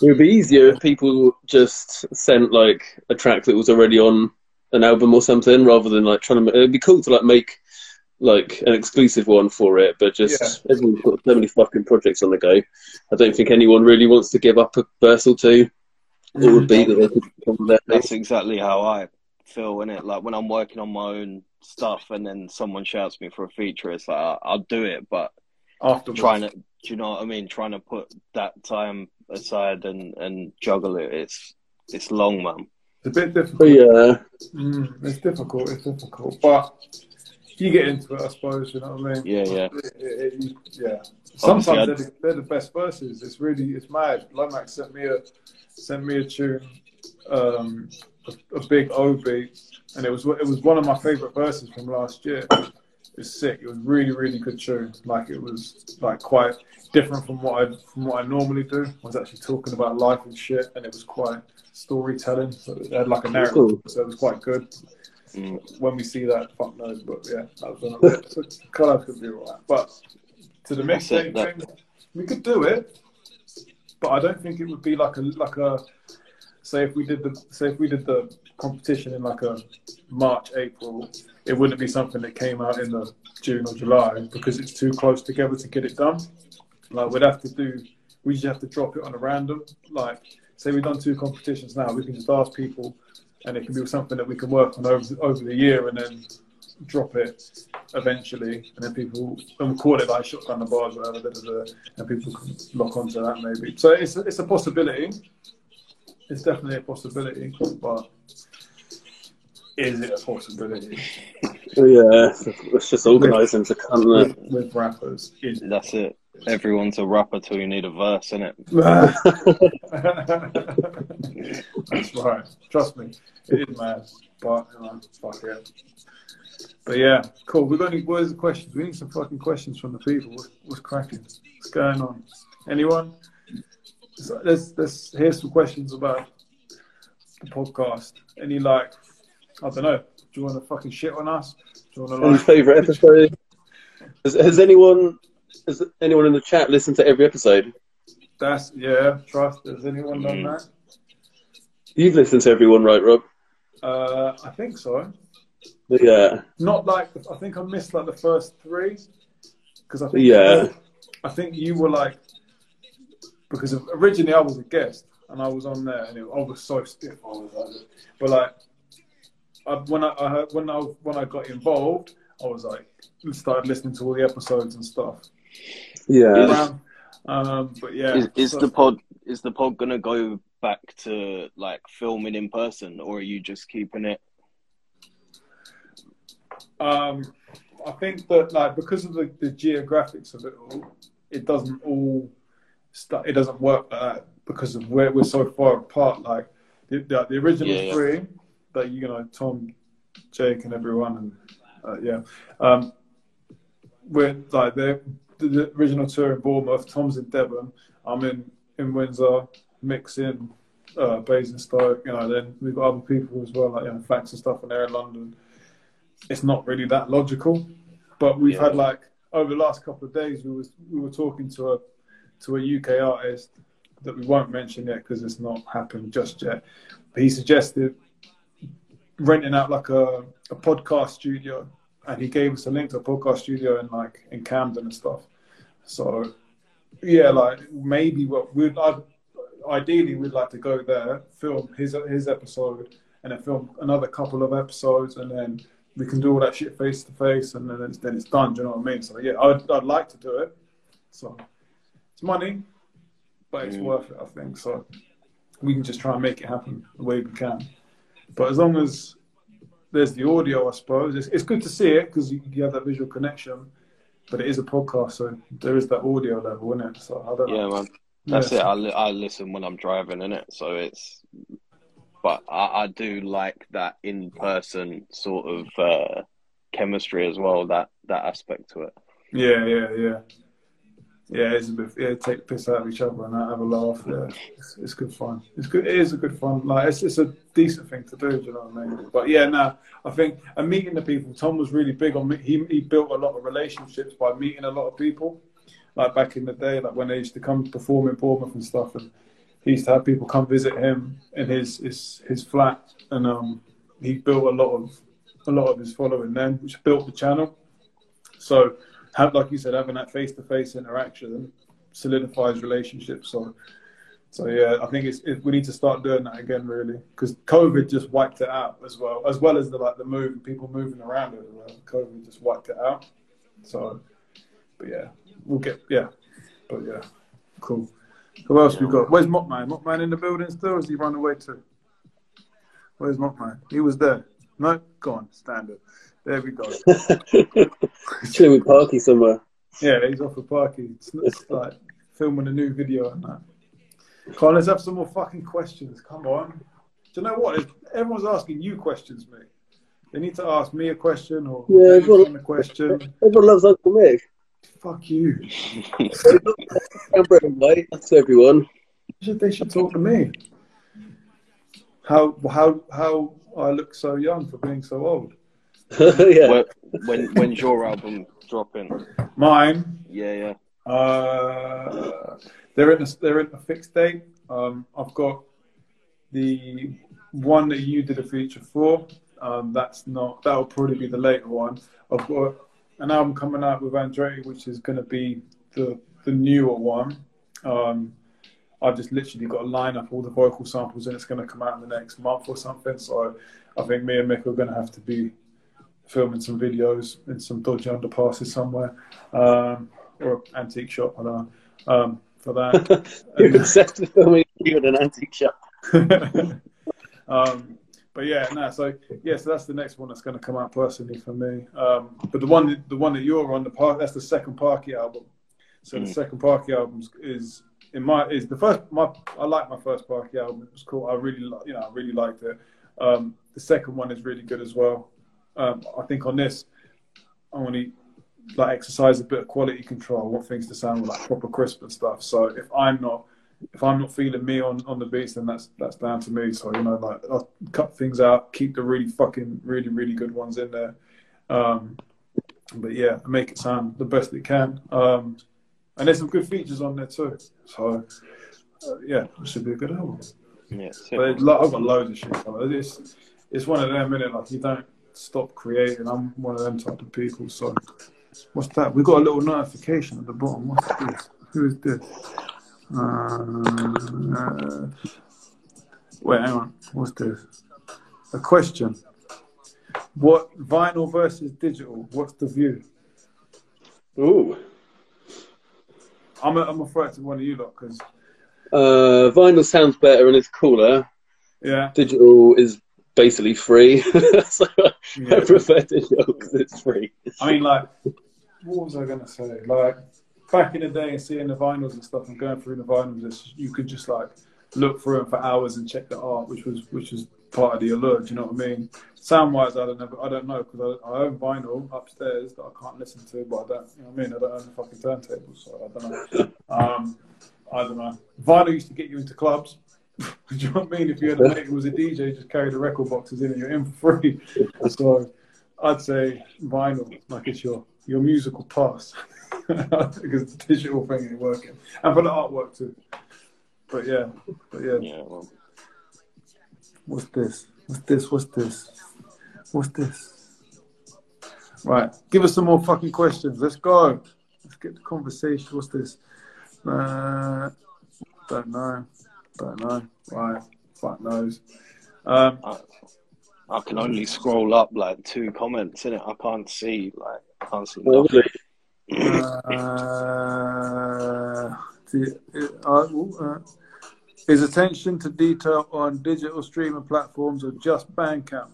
it would be easier if people just sent like a track that was already on an album or something, rather than like trying to. It'd be cool to like make like an exclusive one for it, but just everyone's got so many fucking projects on the go. I don't think anyone really wants to give up a verse or two or a beat that they could put on their That's exactly how I feel in it. Like when I'm working on my own stuff, and then someone shouts me for a feature, it's like I- I'll do it, but Afterwards. trying to, do you know what I mean? Trying to put that time aside and and juggle it. It's it's long, man. It's a bit difficult. But yeah, Mm, it's difficult. It's difficult, but you get into it, I suppose. You know what I mean? Yeah, yeah. It- it- it- yeah. Sometimes they're the, they're the best verses. It's really it's mad. Lomax sent me a sent me a tune, um, a, a big O beat, and it was it was one of my favorite verses from last year. It's sick. It was really really good tune. Like it was like quite different from what I from what I normally do. I was actually talking about life and shit, and it was quite storytelling. So it had like a narrative, so it was quite good Mm. when we see that, fuck knows, but yeah, that was another. so collab could be alright, but to the That's mixtape thing, we could do it, but I don't think it would be like a like a say if we did the say if we did the competition in like a March April, it wouldn't be something that came out in the June or July because it's too close together to get it done. Like we'd have to do, we just have to drop it on a random. Like say we've done two competitions now, we can just ask people and it can be something that we can work on over over the year and then drop it eventually, and then people and we call it like shotgun the bars, whatever, da, da, da, and people can lock onto that maybe. So it's a, it's a possibility. It's definitely a possibility, but is it a possibility but yeah, it's just organising to come. Uh, with, with rappers? Is it? That's it. Everyone's a rapper till you need a verse, innit? That's right. Trust me, it is mad, but you know, fuck it. But yeah, cool. We've got to. Where's the questions? We need some fucking questions from the people. What's, what's cracking? What's going on? Anyone? So let's let's hear some questions about the podcast. Any like, I don't know. Do you want to fucking shit on us? Do you want to Any like? favourite episode? Has, has anyone has anyone in the chat listened to every episode? That's yeah. Trust. Has anyone done Mm. that? You've listened to everyone, right, Rob? Uh, I think so. Yeah, Not like I think I missed like the first three because I think Yeah. I think you were like because of, originally I was a guest and I was on there and it, I was so stiff. I was like, but like I, when I, I when I when I got involved, I was like started listening to all the episodes and stuff. Yeah. Around, um, but yeah, Is, is so- the pod is the pod gonna go back to like filming in person, or are you just keeping it? Um, I think that like because of the, the geographics of it all, it doesn't all st- it doesn't work like that because of where we're so far apart. Like the, the, the original Yeah, yeah. three, that you know Tom, Jake, and everyone, and uh, yeah, um, we're like the the original tour in Bournemouth. Tom's in Devon. I'm in in Windsor. In uh, Basingstoke. You know, then we've got other people as well, like you know, Flax and stuff, and they're in London it's not really that logical. But we've Yeah. had like over the last couple of days, we was we were talking to a to a UK artist that we won't mention yet because it's not happened just yet. But he suggested renting out like a, a podcast studio, and he gave us a link to a podcast studio in like in Camden and stuff. So yeah, like maybe what we'd I'd, ideally we'd like to go there, film his his episode, and then film another couple of episodes, and then we can do all that shit face to face, and then it's, then it's done. Do you know what I mean? So yeah, I'd, I'd like to do it. So it's money, but it's Mm. worth it, I think. So we can just try and make it happen the way we can. But as long as there's the audio, I suppose. It's, it's good to see it because you, you have that visual connection, but it is a podcast, so there is that audio level in it. So I don't Yeah, know. man. That's Yeah. it. I, li- I listen when I'm driving in it, so it's. But I, I do like that in person sort of uh, chemistry as well. That that aspect to it. Yeah, yeah, yeah. Yeah, it's a bit. Yeah, take the piss out of each other and have a laugh. Yeah, it's, it's good fun. It's good. It is a good fun. Like it's, it's a decent thing to do. Do you know what I mean? But yeah, no, I think and meeting the people. Tom was really big on. He he built a lot of relationships by meeting a lot of people. Like back in the day, like when they used to come perform in Bournemouth and stuff, and he used to have people come visit him in his his his flat, and um, he built a lot of a lot of his following then, which built the channel. So, have, like you said, having that face-to-face interaction solidifies relationships. So, so yeah, I think it's it, we need to start doing that again, really, because COVID just wiped it out as well, as well as the like the move, people moving around everywhere. COVID just wiped it out. So, but yeah, we'll get yeah, but yeah, cool. Who else we got? Where's Mockman? Mockman in the building still? Or has he run away too? Where's Mockman? He was there. No, gone. on, standard. There we go. Chilling with Parky somewhere. Yeah, he's off a parky. It's, it's like filming a new video and that. Come on, let's have some more fucking questions. Come on. Do you know what? If Everyone's asking you questions, mate. They need to ask me a question or Yeah, me everyone- a question. Everyone loves Uncle Mick. Fuck you. And bread and white. That's everyone. Should- They should talk to me. How how how I look so young for being so old. yeah. When, when when's your album dropping? Mine, Yeah, yeah. Uh, they're in a, they're in a fixed date. Um, I've got the one that you did a feature for. Um, that's not that'll probably be the later one. I've got an album coming out with Andretti, which is going to be the the newer one. Um, I've just literally got to line up all the vocal samples, and it's going to come out in the next month or something. So I think me and Mick are going to have to be filming some videos in some dodgy underpasses somewhere, um, or antique shop. I don't know um, for that. You're obsessed with filming you in an antique shop. um, but yeah, no. So yeah, so that's the next one that's going to come out personally for me. Um, but the one, the one that you're on, the park, that's the second Parky album. So the Mm. second Parky album is in my is the first. My I like my first Parky album. It was cool. I really, you know, I really liked it. Um, the second one is really good as well. Um, I think on this, I want to like exercise a bit of quality control. I want things to sound like proper crisp and stuff. So if I'm not if I'm not feeling me on, on the beats, then that's that's down to me. So you know, like I'll cut things out, keep the really fucking really really good ones in there. Um, but yeah, make it sound the best it can. Um, and there's some good features on there too. So uh, yeah, it should be a good album. Yeah, But lo- I've got loads of shit. It's it's one of them, innit? Like you don't stop creating. I'm one of them type of people. So what's that? We got a little notification at the bottom. What's this? Who is this? Uh, wait, hang on. What's this? A question. What vinyl versus digital? What's the view? Ooh. I'm a, I'm a throw it to one of you lot because Uh, vinyl sounds better and it's cooler. yeah, Digital is basically free. so I yeah. prefer digital because it's free. I mean, like, what was I gonna say? Like, back in the day, and seeing the vinyls and stuff, and going through the vinyls, you could just like look through them for hours and check the art, which was which was part of the allure. Do you know what I mean? Sound wise, I don't know. I don't know because I, I own vinyl upstairs that I can't listen to, but I don't. You know what I mean? I don't own the fucking turntable, so I don't know. Um, I don't know. Vinyl used to get you into clubs. Do you know what I mean? If you had a mate who was a DJ, just carry the record boxes in and you're in for free. So I'd say vinyl, like it's your your musical past. because the digital thing ain't working. And for the artwork too. But yeah, but yeah, yeah. Well, what's this? What's this? What's this? What's this? Right, give us some more fucking questions. Let's go. Let's get the conversation. What's this? Uh, don't know. Don't know. Right, fuck knows. Um, I, I can only scroll up like two comments in it. I can't see like I can't see nothing. Uh, the, uh, uh, is attention to detail on digital streaming platforms or just Bandcamp?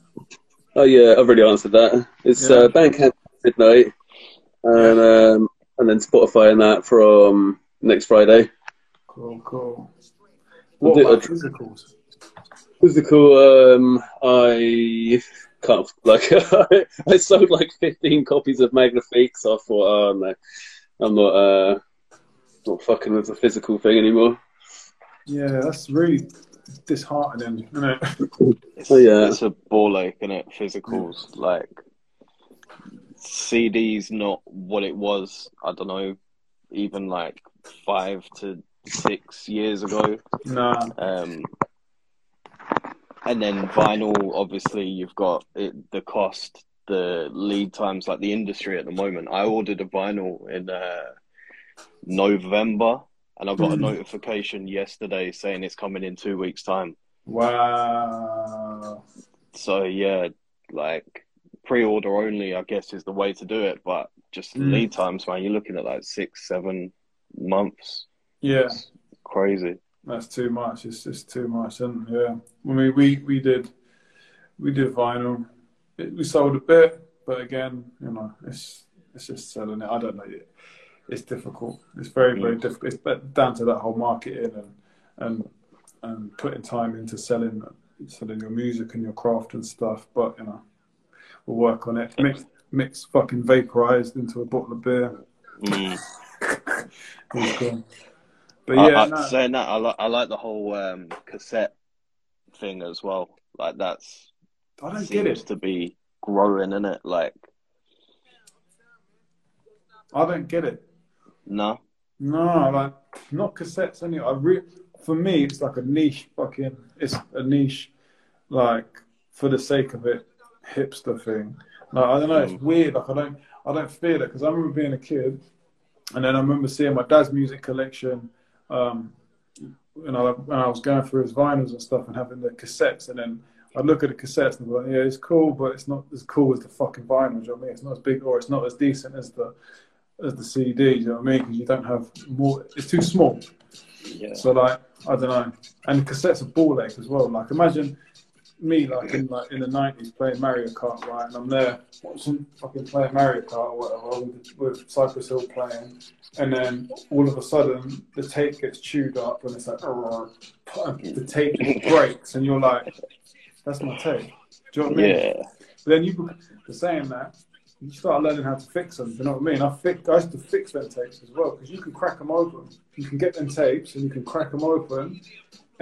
Oh yeah, I've already answered that. It's Yeah. uh, Bandcamp midnight, and um, and then Spotify and that from next Friday. Cool, cool. What about I- physicals? Physical, um, I can't like I sold like fifteen copies of Magnifique, so I thought, oh no, I'm not uh not fucking with the physical thing anymore. Yeah, that's really disheartening, isn't it? It's, yeah. it's a ball ache, is it? Physicals, like CDs, not what it was. I don't know, even like five to six years ago. nah. Um, and then vinyl, obviously, you've got it, the cost, the lead times, like the industry at the moment. I ordered a vinyl in uh, November, and I got a Mm. notification yesterday saying it's coming in two weeks' time. Wow. So yeah, like pre-order only, I guess, is the way to do it. But just Mm. lead times, man, you're looking at like six, seven months. Yeah, It's crazy. that's too much. It's just too much, and yeah. I mean, we we did we did vinyl. It, we sold a bit, but again, you know, it's it's just selling it. I don't know. It's difficult. It's very very difficult. It's but down to that whole marketing and and and putting time into selling selling your music and your craft and stuff. But you know, we'll work on it. Mix mix fucking vaporized into a bottle of beer. Mm. But I- yeah, I, no. saying that, I like I like the whole um, cassette thing as well. Like that's I don't seems get it. to be growing, in it? Like I don't get it. no, No, like not cassettes anyway. I re- for me, it's like a niche fucking. It's a niche, like for the sake of it, hipster thing. Like I don't know. It's Mm. weird. Like I don't. I don't feel it because I remember being a kid, and then I remember seeing my dad's music collection. Um, and I, when I was going through his vinyls and stuff and having the cassettes, and then I'd look at the cassettes and be like, yeah, it's cool, but it's not as cool as the fucking vinyl. Do you know what I mean? It's not as big or it's not as decent as the as the CD. Do you know what I mean? Because you don't have more. It's too small. yeah, So like, I don't know. And the cassettes are ball ache as well. Like, imagine me like in like in the nineties playing Mario Kart, right? And I'm there watching fucking playing Mario Kart or whatever with, with Cypress Hill playing, and then all of a sudden the tape gets chewed up and it's like the tape breaks, and you're like, "That's my tape." Do you know what I mean? yeah, But then you, for saying that, you start learning how to fix them. Do you know what I mean? I, fix, I used to fix them tapes as well because you can crack them open. You can get them tapes and you can crack them open,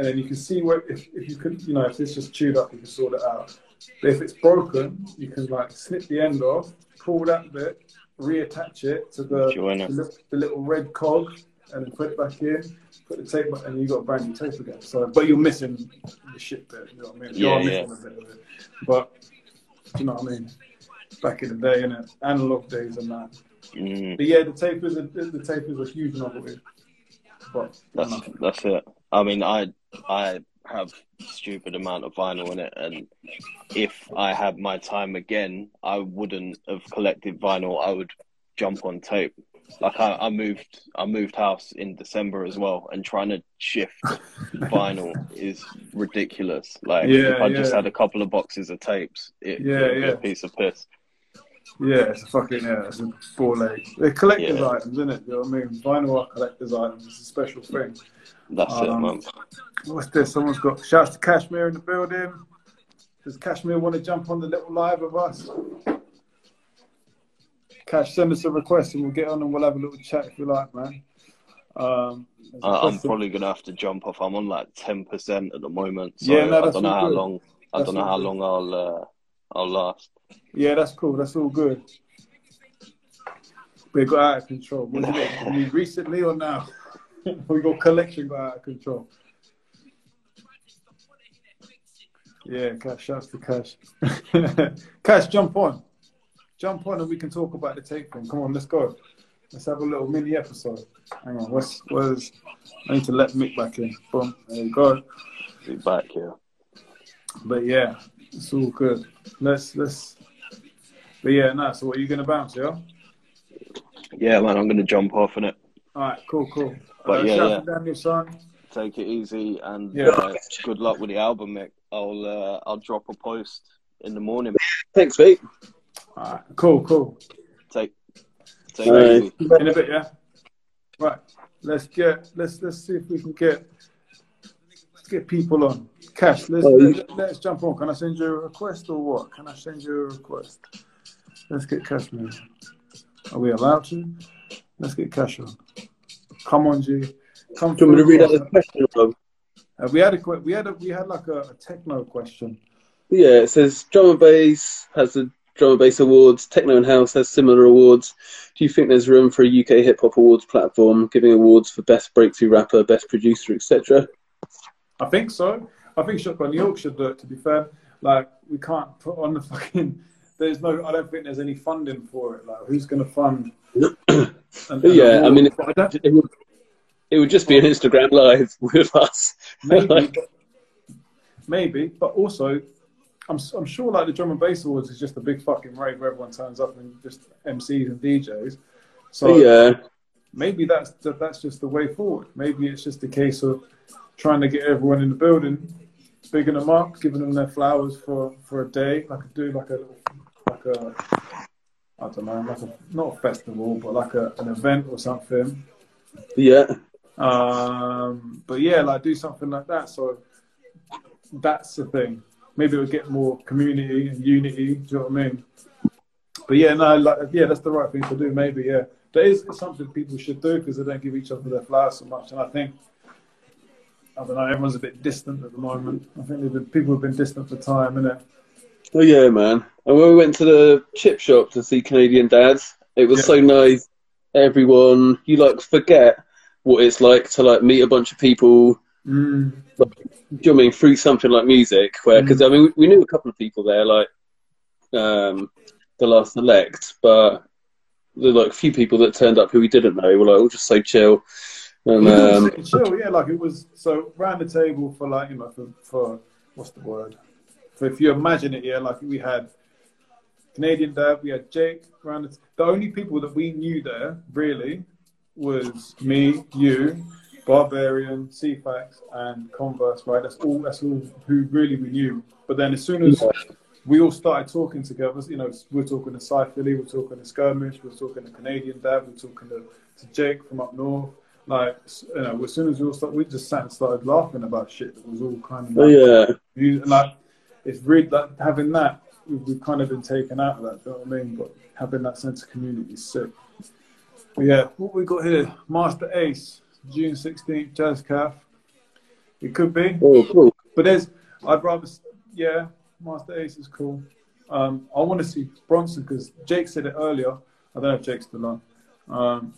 and then you can see what if, if you can, you know, if it's just chewed up, you can sort it out. But if it's broken, you can like snip the end off, pull that bit, reattach it to the, the, the little red cog, and then put it back in. Put the tape, back, and you got a brand new tape again. So, but you're missing the shit bit. You know what I mean? You Yeah, are missing a bit of it. But you know what I mean? Back in the day, innit? Analog days and that. mm, But yeah, the tape is a, the tape is a huge novelty. But that's that's it. I mean, I I have stupid amount of vinyl in it, and if I had my time again, I wouldn't have collected vinyl. I would jump on tape. Like I, I moved, I moved house in December as well, and trying to shift vinyl is ridiculous. Like Yeah, if I just had a couple of boxes of tapes, it, Yeah, it'd be yeah. a piece of piss. yeah, it's a fucking yeah, it's a ball ache. They're collector's Yeah. items, isn't it? You know what I mean? Vinyl are collector's items. It's a special thing. That's it, Um, man. What's this? Someone's got shouts to Kashmir in the building. Does Kashmir want to jump on the little live with us? Cash, send us a request and we'll get on and we'll have a little chat if you like, man. Um, I, I'm probably gonna have to jump off. I'm on like ten percent at the moment, so Yeah, no, I don't know how good. long. I That's don't know how good. long I'll uh, I'll last. Yeah, that's cool. That's all good. We got out of control. What do you mean? You mean recently or now? We got collection got out of control. Yeah, Cash, shouts to Cash. Cash, jump on. Jump on and we can talk about the tape thing. Come on, let's go. Let's have a little mini episode. Hang on, what's, where's, I need to let Mick back in. Boom, there you go. Be back here. But yeah, it's all good. Let's, let's, but yeah, no, so what, are you going to bounce, yeah? Yeah, man, I'm gonna jump off in it. All right, cool, cool. But uh, yeah, yeah. out Daniel, son. Take it easy and Yeah. uh, good luck with the album, Mick. I'll uh, I'll drop a post in the morning. Thanks, mate. All right, cool, cool. Take, take it easy. In a bit, yeah. Right. Let's get. Let's let's see if we can get. Let's get people on. Cash. Let's Oh, you- let, let's jump on. Can I send you a request or what? Can I send you a request? Let's get cash on. Are we allowed to? Let's get cash on. Come on, G. Come Do you want me to read out the question? Uh, we had a we had a we had like a, a techno question. Yeah, it says drum and bass has the drum and bass awards. Techno and house has similar awards. Do you think there's room for a UK hip hop awards platform giving awards for best breakthrough rapper, best producer, etc.? I think so. I think Shotgun New York should do it. To be fair, like we can't put on the fucking. There's no. I don't think there's any funding for it. Like who's going to fund? an- an Yeah, I mean, But I It would, it would just be an Instagram live with us. maybe, Like- maybe, but also, I'm I'm sure like the drum and bass awards is just a big fucking rave where everyone turns up and just MCs and DJs. So yeah, maybe that's that, that's just the way forward. Maybe it's just a case of trying to get everyone in the building, bigging them up, giving them their flowers for, for a day, like do like a little like a I don't know, like a not a festival, but like a, an event or something. yeah, Um, but yeah, like do something like that. So that's the thing. Maybe it would get more community and unity. Do you know what I mean? But yeah, no, like yeah, that's the right thing to do. Maybe yeah, it's, it's something people should do because they don't give each other their flowers so much. And I think I don't know, everyone's a bit distant at the moment. I think been, people have been distant for time, innit? Oh yeah, man. And when we went to the chip shop to see Canadian dads, it was Yeah. so nice. Everyone, you like forget what it's like to like meet a bunch of people. Mm. Do you know what I mean? Through something like music, where because I mean we, we knew a couple of people there, like um, the last select, but were like a few people that turned up who we didn't know. Were like all just so chill, and um, chill, yeah. Like it was so round the table for like you know for, for what's the word? For if you imagine it, yeah, like we had Canadian Dad, we had Jake. Around the, the only people that we knew there really was me, you, Barbarian, CFAX, and Converse. Right, that's all. That's all who really we knew. But then as soon as we all started talking together. You know, we're talking to Cy Philly, we're talking to Skirmish, we're talking to Canadian Dad, we're talking to, to Jake from up north. Like, you know, as soon as we all started, we just sat and started laughing about shit that was all kind of oh, like, yeah, like it's really like having that. We've, kind of been taken out of that. Do you know what I mean? But having that sense of community is sick. But yeah, what we got here? Masta Ace, June sixteenth, Jazz Caf. It could be. oh cool. But there's, I'd rather, yeah, Masta Ace is cool. Um, I want to see Bronson because Jake said it earlier. I don't know if Jake's still on. Um,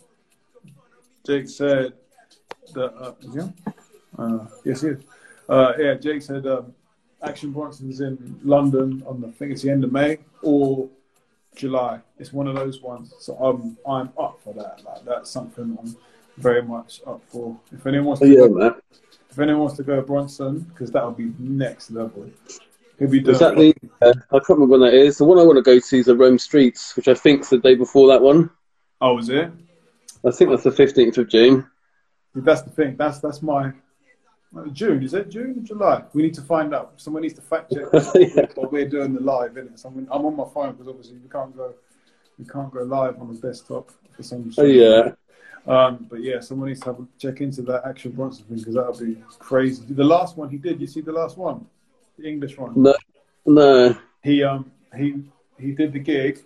Jake said that, uh, on? Uh, yes, he is. Uh, yeah, Jake said um, Action Bronson's in London on the, I think it's the end of May or July. It's one of those ones. So I'm, I'm up for that. Like that's something I'm very much up for. If anyone wants Oh, to yeah, go man. if anyone wants to go Bronson, because that would be next level. He'll be doing Is that the? Uh, I can't remember when that is. The one I want to go to is the Rome Streetz, which I think's the day before that one. Oh, is it? I think that's the fifteenth of June. That's the thing. That's that's my June. Is it June or July? We need to find out. Someone needs to fact check Yeah. what we're doing the live. Isn't it? Someone, I'm on my phone because obviously we can't go. We can't go live on the desktop for some. Oh yeah, Um, but yeah, someone needs to have a check into that Action Bronson thing because that would be crazy. The last one he did. You see the last one, the English one. no, no. he um he he did the gig.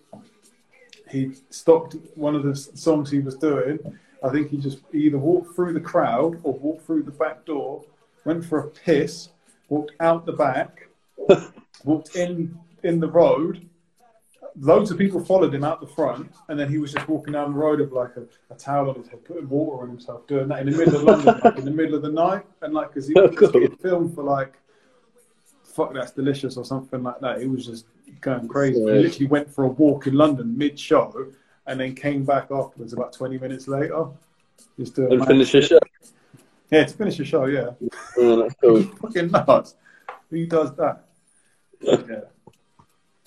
He stopped one of the songs he was doing. I think he just either walked through the crowd or walked through the back door, went for a piss, walked out the back, walked in in the road. Loads of people followed him out the front, and then he was just walking down the road with like a, a towel on his head, putting water on himself, doing that in the middle of London, like in the middle of the night, and like because he was just getting filmed for like fuck that's delicious or something like that. He was just going crazy. He literally went for a walk in London mid show and then came back afterwards about 20 minutes later. Just doing And finish the show. Yeah, to finish the show, yeah. Oh, that's cool. Fucking nuts. Who does that? yeah.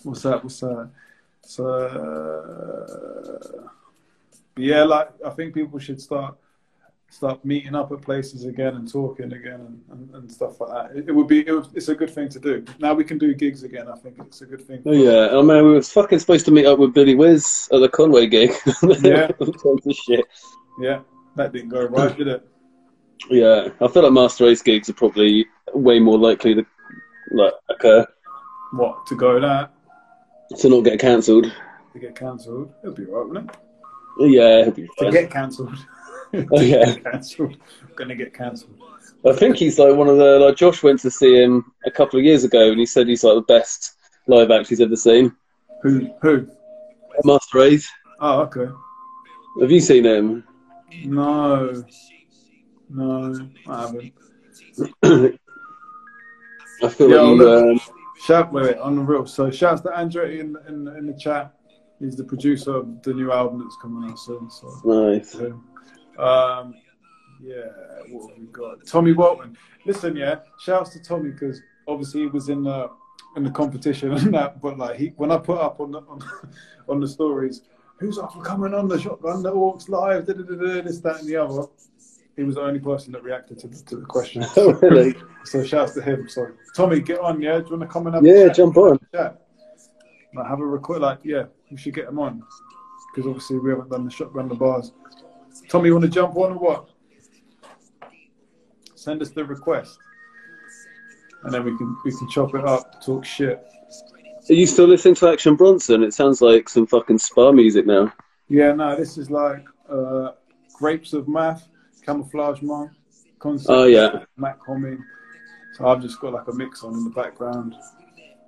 What's that? What's that? So, uh, but yeah, like I think people should start start meeting up at places again and talking again and, and, and stuff like that. It, it would be it would, it's a good thing to do. Now we can do gigs again. I think it's a good thing. Oh yeah, I mean we were fucking supposed to meet up with Billy Wiz at the Conway gig. Yeah. All kinds of shit. Yeah, that didn't go right, did it? Yeah, I feel like Masta Ace gigs are probably way more likely to like occur What to go that to not get cancelled. to get cancelled? It'll be alright, wouldn't it? Yeah, it'll be To get cancelled. Oh, yeah. cancelled. Gonna get cancelled. I think he's like one of the like Josh went to see him a couple of years ago, and he said he's like the best live act he's ever seen. Who? Who? Masta Ace. Oh, okay. Have you seen him? No, no, I haven't. I feel Yeah, like you. Um, Shout, wait, wait, on the real. So, shouts to Andretti in, in in the chat. He's the producer of the new album that's coming out soon. So, nice. um, yeah, what have we got? Tommy Waltman. Listen, yeah, shouts to Tommy because obviously he was in the in the competition and that. But like, he when I put up on the on, on the stories, who's up and coming on the shotgun, that walks live, da, da, da, da, this, that, and the other. He was the only person that reacted to the, to the question. Oh, really? So shouts to him. So Tommy, get on, yeah. Do you want to come and have Yeah, a chat? jump on. Chat. Like have a record. Like yeah, we should get him on because obviously we haven't done the shotgun the bars. Tommy, you want to jump on or what? Send us the request, and then we can we can chop it up, talk shit. Are you still listening to Action Bronson? It sounds like some fucking spa music now. Yeah, no, this is like uh, grapes of math, camouflage concept. Oh, yeah. Mac Homie. So I've just got like a mix on in the background.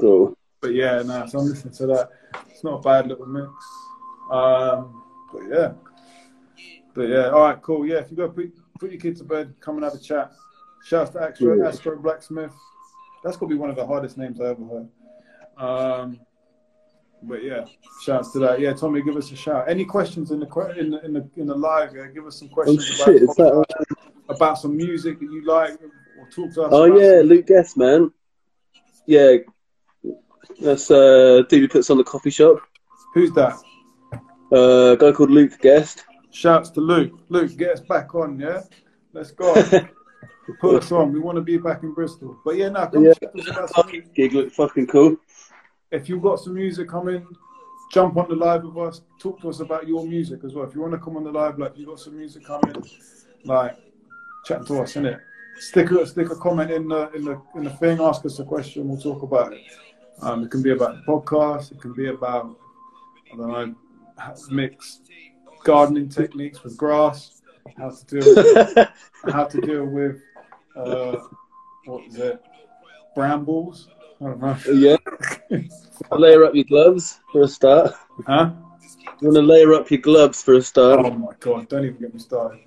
Cool. But yeah, no, so I'm listening to that. It's not a bad little mix. Um, but yeah. But yeah, all right, cool. Yeah, if you go put, put your kids to bed, come and have a chat. Shouts to Astro, Astro Blacksmith. That's gonna be one of the hardest names I ever heard. Um, but yeah, shouts to that. Yeah, Tommy, give us a shout. Any questions in the in the in the, in the live? Yeah, give us some Oh questions shit! About, that? about some music that you like, or talk to us. Oh yeah, some- Luke Guest, man. Yeah, that's uh, dude who puts on the coffee shop. Who's that? Uh, a guy called Luke Guest. Shouts to Luke. Luke, get us back on, yeah? Let's go. Put us on. We want to be back in Bristol. But yeah, no, come Yeah. chat us about. Gig looked fucking cool. If you've got some music coming, jump on the live with us. Talk to us about your music as well. If you want to come on the live, like you've got some music coming, like chat to us, innit? Stick a stick a comment in the in the in the thing, ask us a question, we'll talk about it. Um, it can be about the podcast, it can be about I don't know, mix gardening techniques with grass, how to deal with how to deal with uh, what is it, brambles? I don't know. yeah. layer up your gloves for a start. Huh? You want to layer up your gloves for a start. Oh my god! Don't even get me started.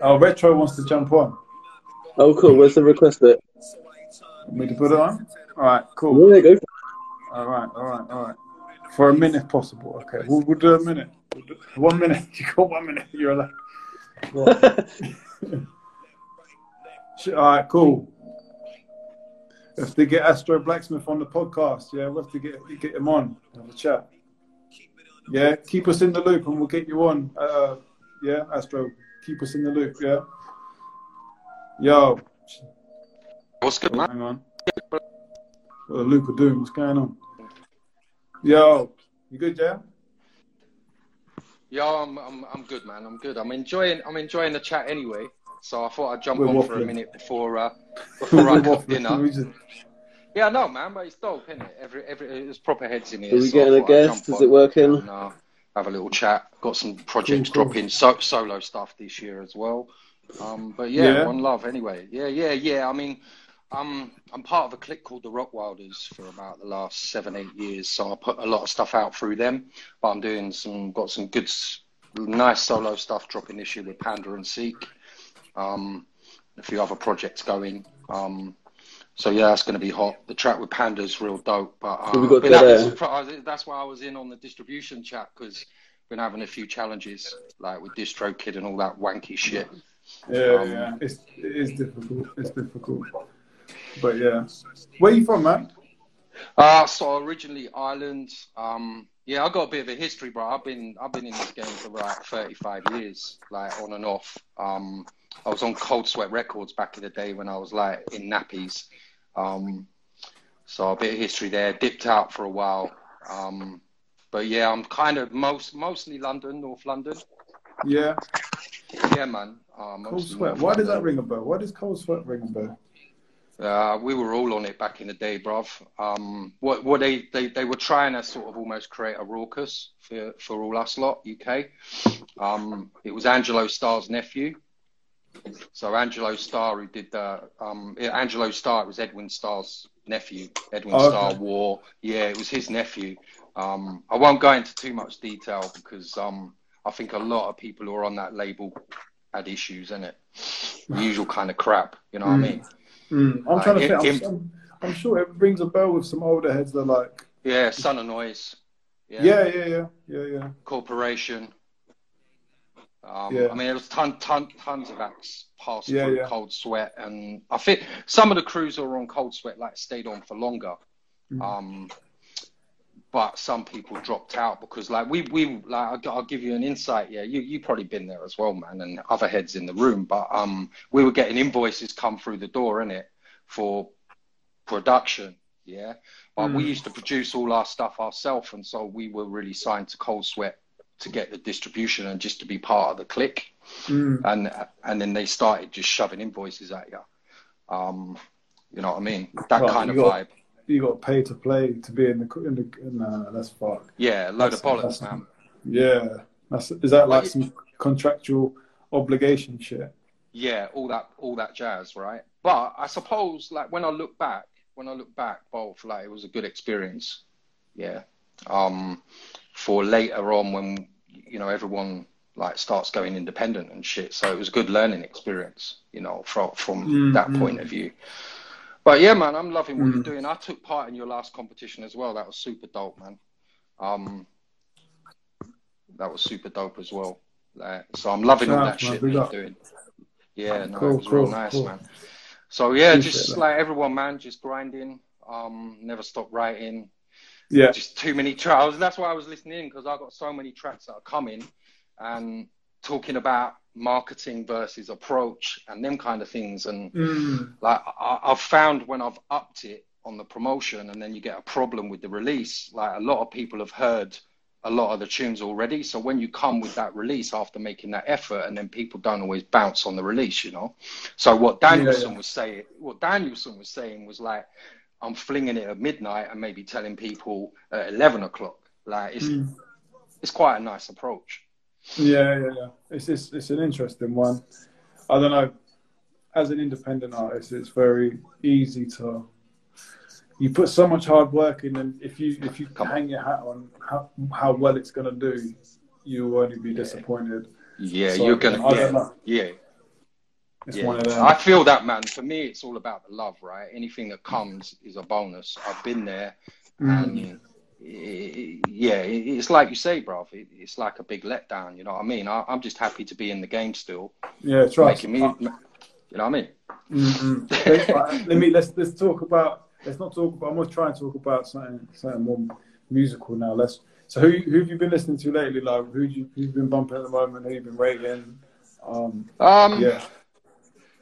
Oh, retro wants to jump on. oh, cool. Where's the request bit? Want me to put it on? All right, cool. Yeah, go. All right, all right, all right. For a minute, if possible. Okay, we'll, we'll do a minute. We'll do- One minute. You got one minute. You're allowed. Go on. it. Shit, All right, cool. If they get Astro Blacksmith on the podcast, yeah, we'll have to get get him on, have a chat. Yeah, keep us in the loop and we'll get you on. Uh, yeah, Astro, keep us in the loop, yeah. Yo, What's good, man? hang on. Got a loop of doom. What's going on? Yo, you good, yeah? Yo, I'm, I'm, I'm good, man. I'm good. I'm enjoying, I'm enjoying the chat anyway. So I thought I'd jump We're on for a minute before, uh, before I We're cook dinner. Yeah, no, man, but it's dope, isn't it? Every, every, there's proper heads in here. Are we so getting a guest? Is it working? And, uh, have a little chat. Got some projects Cool, cool. dropping, so, solo stuff this year as well. Um, but yeah, Yeah. one love anyway. Yeah, yeah, yeah. I mean, um, I'm part of a clique called the Rock Wilders for about the last seven, eight years. So I put a lot of stuff out through them. But I'm doing some, got some good, nice solo stuff dropping this year with Panda and Seek. Um, a few other projects going. Um, so yeah, that's going to be hot. The track with Panda's real dope. But uh, So got been that having there. some- that's why I was in on the distribution chat because been having a few challenges like with DistroKid and all that wanky shit. Yeah, Um, yeah. It's it is difficult. It's difficult. But yeah. Where you from, man? Uh, so originally Ireland, um, Yeah, I got a bit of a history, bro. I've been I've been in this game for like 35 years, like on and off. Um, I was on Cold Sweat Records back in the day when I was like in nappies. Um, so a bit of history there. Dipped out for a while. Um, but yeah, I'm kind of most mostly London, North London. Yeah. Yeah, man. Uh, Cold Sweat. North Why does that ring a bell? Why does Cold Sweat ring a bell? Uh, we were all on it back in the day, bruv. Um, what what they, they they were trying to sort of almost create a raucous for for all us lot UK. Um, it was Angelo Starr's nephew. So Angelo Starr, who did the um, Angelo Starr, it was Edwin Starr's nephew. Edwin Oh, okay. Starr wore, yeah, it was his nephew. Um, I won't go into too much detail because um, I think a lot of people who are on that label had issues in it. The usual kind of crap, you know what I Mm. mean? Mm, I'm Like, trying to think. I'm, I'm, sure it rings a bell with some older heads that are like, Yeah, Son of Noise. Yeah. yeah, yeah, yeah, yeah, yeah. Corporation. Um, Yeah. I mean, there was ton, ton, tons of acts passed Yeah, through yeah. Cold Sweat, and I think some of the crews who were on Cold Sweat like stayed on for longer. Mm. Um, but some people dropped out because, like, we, we, like, I'll, I'll give you an insight. Yeah, you, you probably been there as well, man, and other heads in the room. But um, we were getting invoices come through the door, in it for production. Yeah, but we Mm. used to produce all our stuff ourselves, and so we were really signed to Cold Sweat to get the distribution and just to be part of the clique. Mm. And and then they started just shoving invoices at you. Um, you know what I mean? That Right, kind of got- vibe. You got pay to play to be in the in the. Nah, that's fuck. Yeah, load That's- of bollocks, man. Yeah, that's is that like Well, some contractual obligation shit? Yeah, all that all that jazz, right? But I suppose like when I look back, when I look back, both like it was a good experience. Yeah. Um, for later on when you know everyone like starts going independent and shit, so it was a good learning experience, you know, from from Mm, that point of view. But yeah, man, I'm loving what Mm. you're doing. I took part in your last competition as well. That was super dope, man. Um, that was super dope as well. Like, so I'm loving all that shit that you're doing. Yeah, no, Cool, it was real nice, cool. man. So yeah, Appreciate just that. like everyone, man, just grinding. Um, never stop writing. Yeah, Just too many tracks. That's why I was listening because I got so many tracks that are coming, and talking about marketing versus approach and them kind of things. And mm. like I, I've found when I've upped it on the promotion, and then you get a problem with the release. Like a lot of people have heard a lot of the tunes already. So when you come with that release after making that effort, and then people don't always bounce on the release, you know. So what Danielson yeah. was saying, what Danielson was saying was like, I'm flinging it at midnight and maybe telling people at eleven o'clock. Like it's Mm. it's quite a nice approach. yeah, yeah, yeah. It's, it's it's an interesting one. I don't know. As an independent artist, it's very easy to. You put so much hard work in, and if you if you Come on. hang your hat on how how well it's gonna do, you will only be Yeah. disappointed. Yeah, So, you're gonna I don't yeah yeah. It's Yeah, one of them. I feel that, man. For me, it's all about the love, right? Anything that comes is a bonus. I've been there, Mm. and i- yeah, it- it's like you say, bro. It, it's like a big letdown. You know what I mean? I, I'm just happy to be in the game still, Yeah, trust. making me. You know what I mean? Mm-mm. Let- uh, Let me let's let's talk about let's not talk about. I'm gonna try and talk about something something more musical now. Let's. So who who have you been listening to lately? Like who you who've been bumping at the moment? Who you been rating? Um, Um, yeah.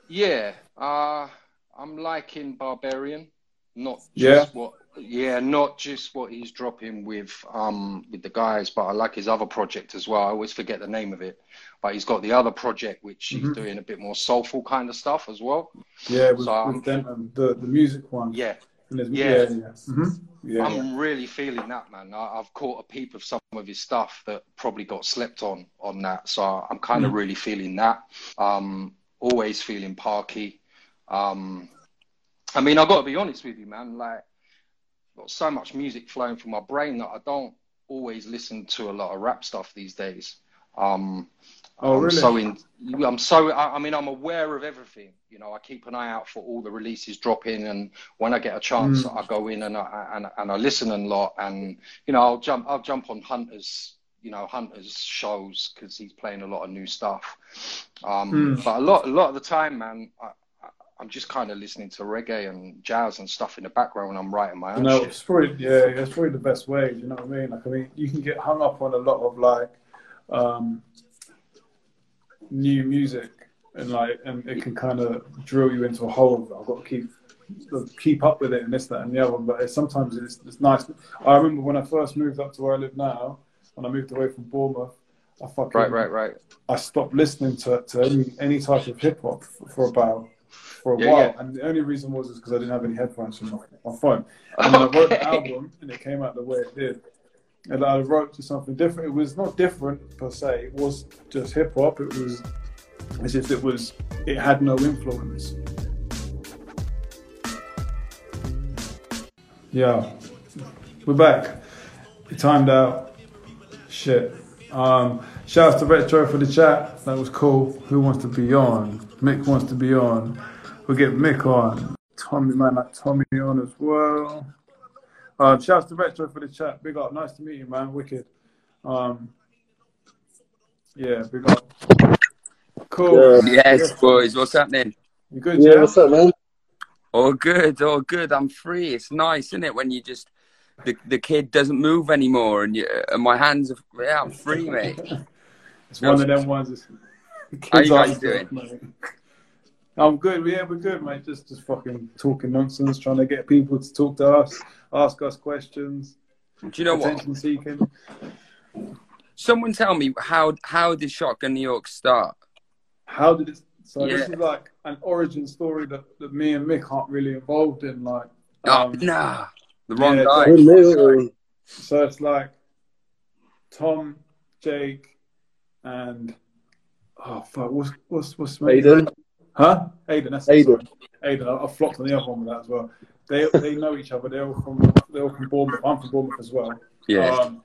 Yeah, uh, I'm liking Barbarian, not just Yeah. what, yeah, not just what he's dropping with um with the guys, but I like his other project as well. I always forget the name of it, but he's got the other project which he's Mhm. doing a bit more soulful kind of stuff as well. Yeah, with, So, um, with Denton, the the music one. Yeah, Yeah. yeah, yeah. Mhm. yeah, I'm yeah. really feeling that, man. I, I've caught a peep of some of his stuff that probably got slept on on that, so I'm kind of Mm. really feeling that. Um, always feeling Parky. Um, I mean, I've got to be honest with you, man. Like, got so much music flowing from my brain that I don't always listen to a lot of rap stuff these days. Um, Oh, I'm really? so in. I'm so. I, I mean, I'm aware of everything. You know, I keep an eye out for all the releases dropping, and when I get a chance, Mm. I go in and I and, and I listen a lot. And you know, I'll jump. I'll jump on Hunter's. You know, Hunter's shows because he's playing a lot of new stuff. Um, Mm. But a lot, a lot of the time, man, I, I'm just kind of listening to reggae and jazz and stuff in the background when I'm writing my You own know, it's probably yeah, it's probably the best way. You know what I mean? Like, I mean, you can get hung up on a lot of like um, new music, and like, and it can kind of drill you into a hole I've got to keep keep up with it and this, that, and the other. But it's, sometimes it's, it's nice. I remember when I first moved up to where I live now, when I moved away from Bournemouth, I fucking Right, right, right. I stopped listening to, to any, any type of hip hop for, for about for a Yeah, while, yeah. and the only reason was is because I didn't have any headphones on my, my phone. And then I wrote the album, and it came out the way it did. And I wrote to something different. It was not different per se. It was just hip hop. It was as if it was. It had no influence. Yeah, we're back. We timed out. Shit. Um, shout out to Retro for the chat. That was cool. Who wants to be on? Mick wants to be on. We'll get Mick on. Tommy, man, like Tommy on as well. Um, shout out to Retro for the chat. Big up. Nice to meet you, man. Wicked. Um, yeah, big up. Cool. Yes, boys, what's happening? You good, Yeah, yeah? what's up, man? All good, all good. I'm free. It's nice, isn't it? When you just the the kid doesn't move anymore, and you and my hands are yeah, I'm free, mate. It's one of them ones. How you guys doing? I'm good. Yeah, we're good, mate. Just just fucking talking nonsense, trying to get people to talk to us, ask us questions, Do you know what? attention seeking. Someone tell me how how did Shotgun New York start? How did it? So this is like an origin story that, that me and Mick aren't really involved in. Like, Oh, um, nah, the wrong yeah, guy. Hello. so it's like Tom, Jake, and oh fuck, what's what's what's my Aiden. Huh? Aiden, that's it, Aiden. Aiden, I, I flopped on the other one with that as well. They they know each other. They're all from they're all from Bournemouth. I'm from Bournemouth as well. Yeah, Um,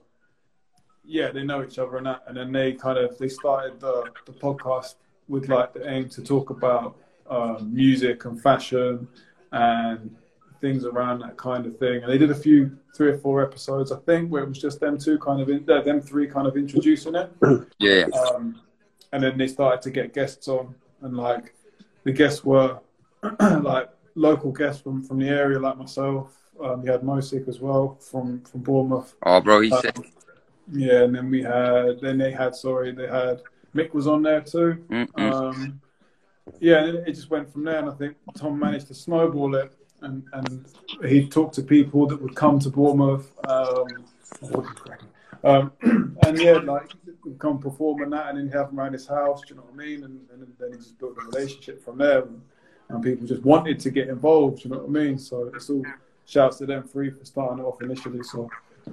yeah, they know each other and that, and then they kind of they started the the podcast with like the aim to talk about um, music and fashion and things around that kind of thing. And they did a few three or four episodes, I think, where it was just them two kind of in, uh, them three kind of introducing it. yeah, Um, and then they started to get guests on, and like the guests were like local guests from, from the area, like myself. Um, you had Mosik as well from from Bournemouth. Oh, bro, he's Uh, sick. yeah, and then we had then they had sorry they had Mick was on there too. Mm-mm. Um, yeah, and it just went from there, and I think Tom managed to snowball it, and and he talked to people that would come to Bournemouth. Um, um, and yeah, like he'd come perform and that, and then you have him around his house. Do you know what I mean? And, and then he just built a relationship from there, and, and people just wanted to get involved. Do you know what I mean? So it's all shouts to them three for starting it off initially. So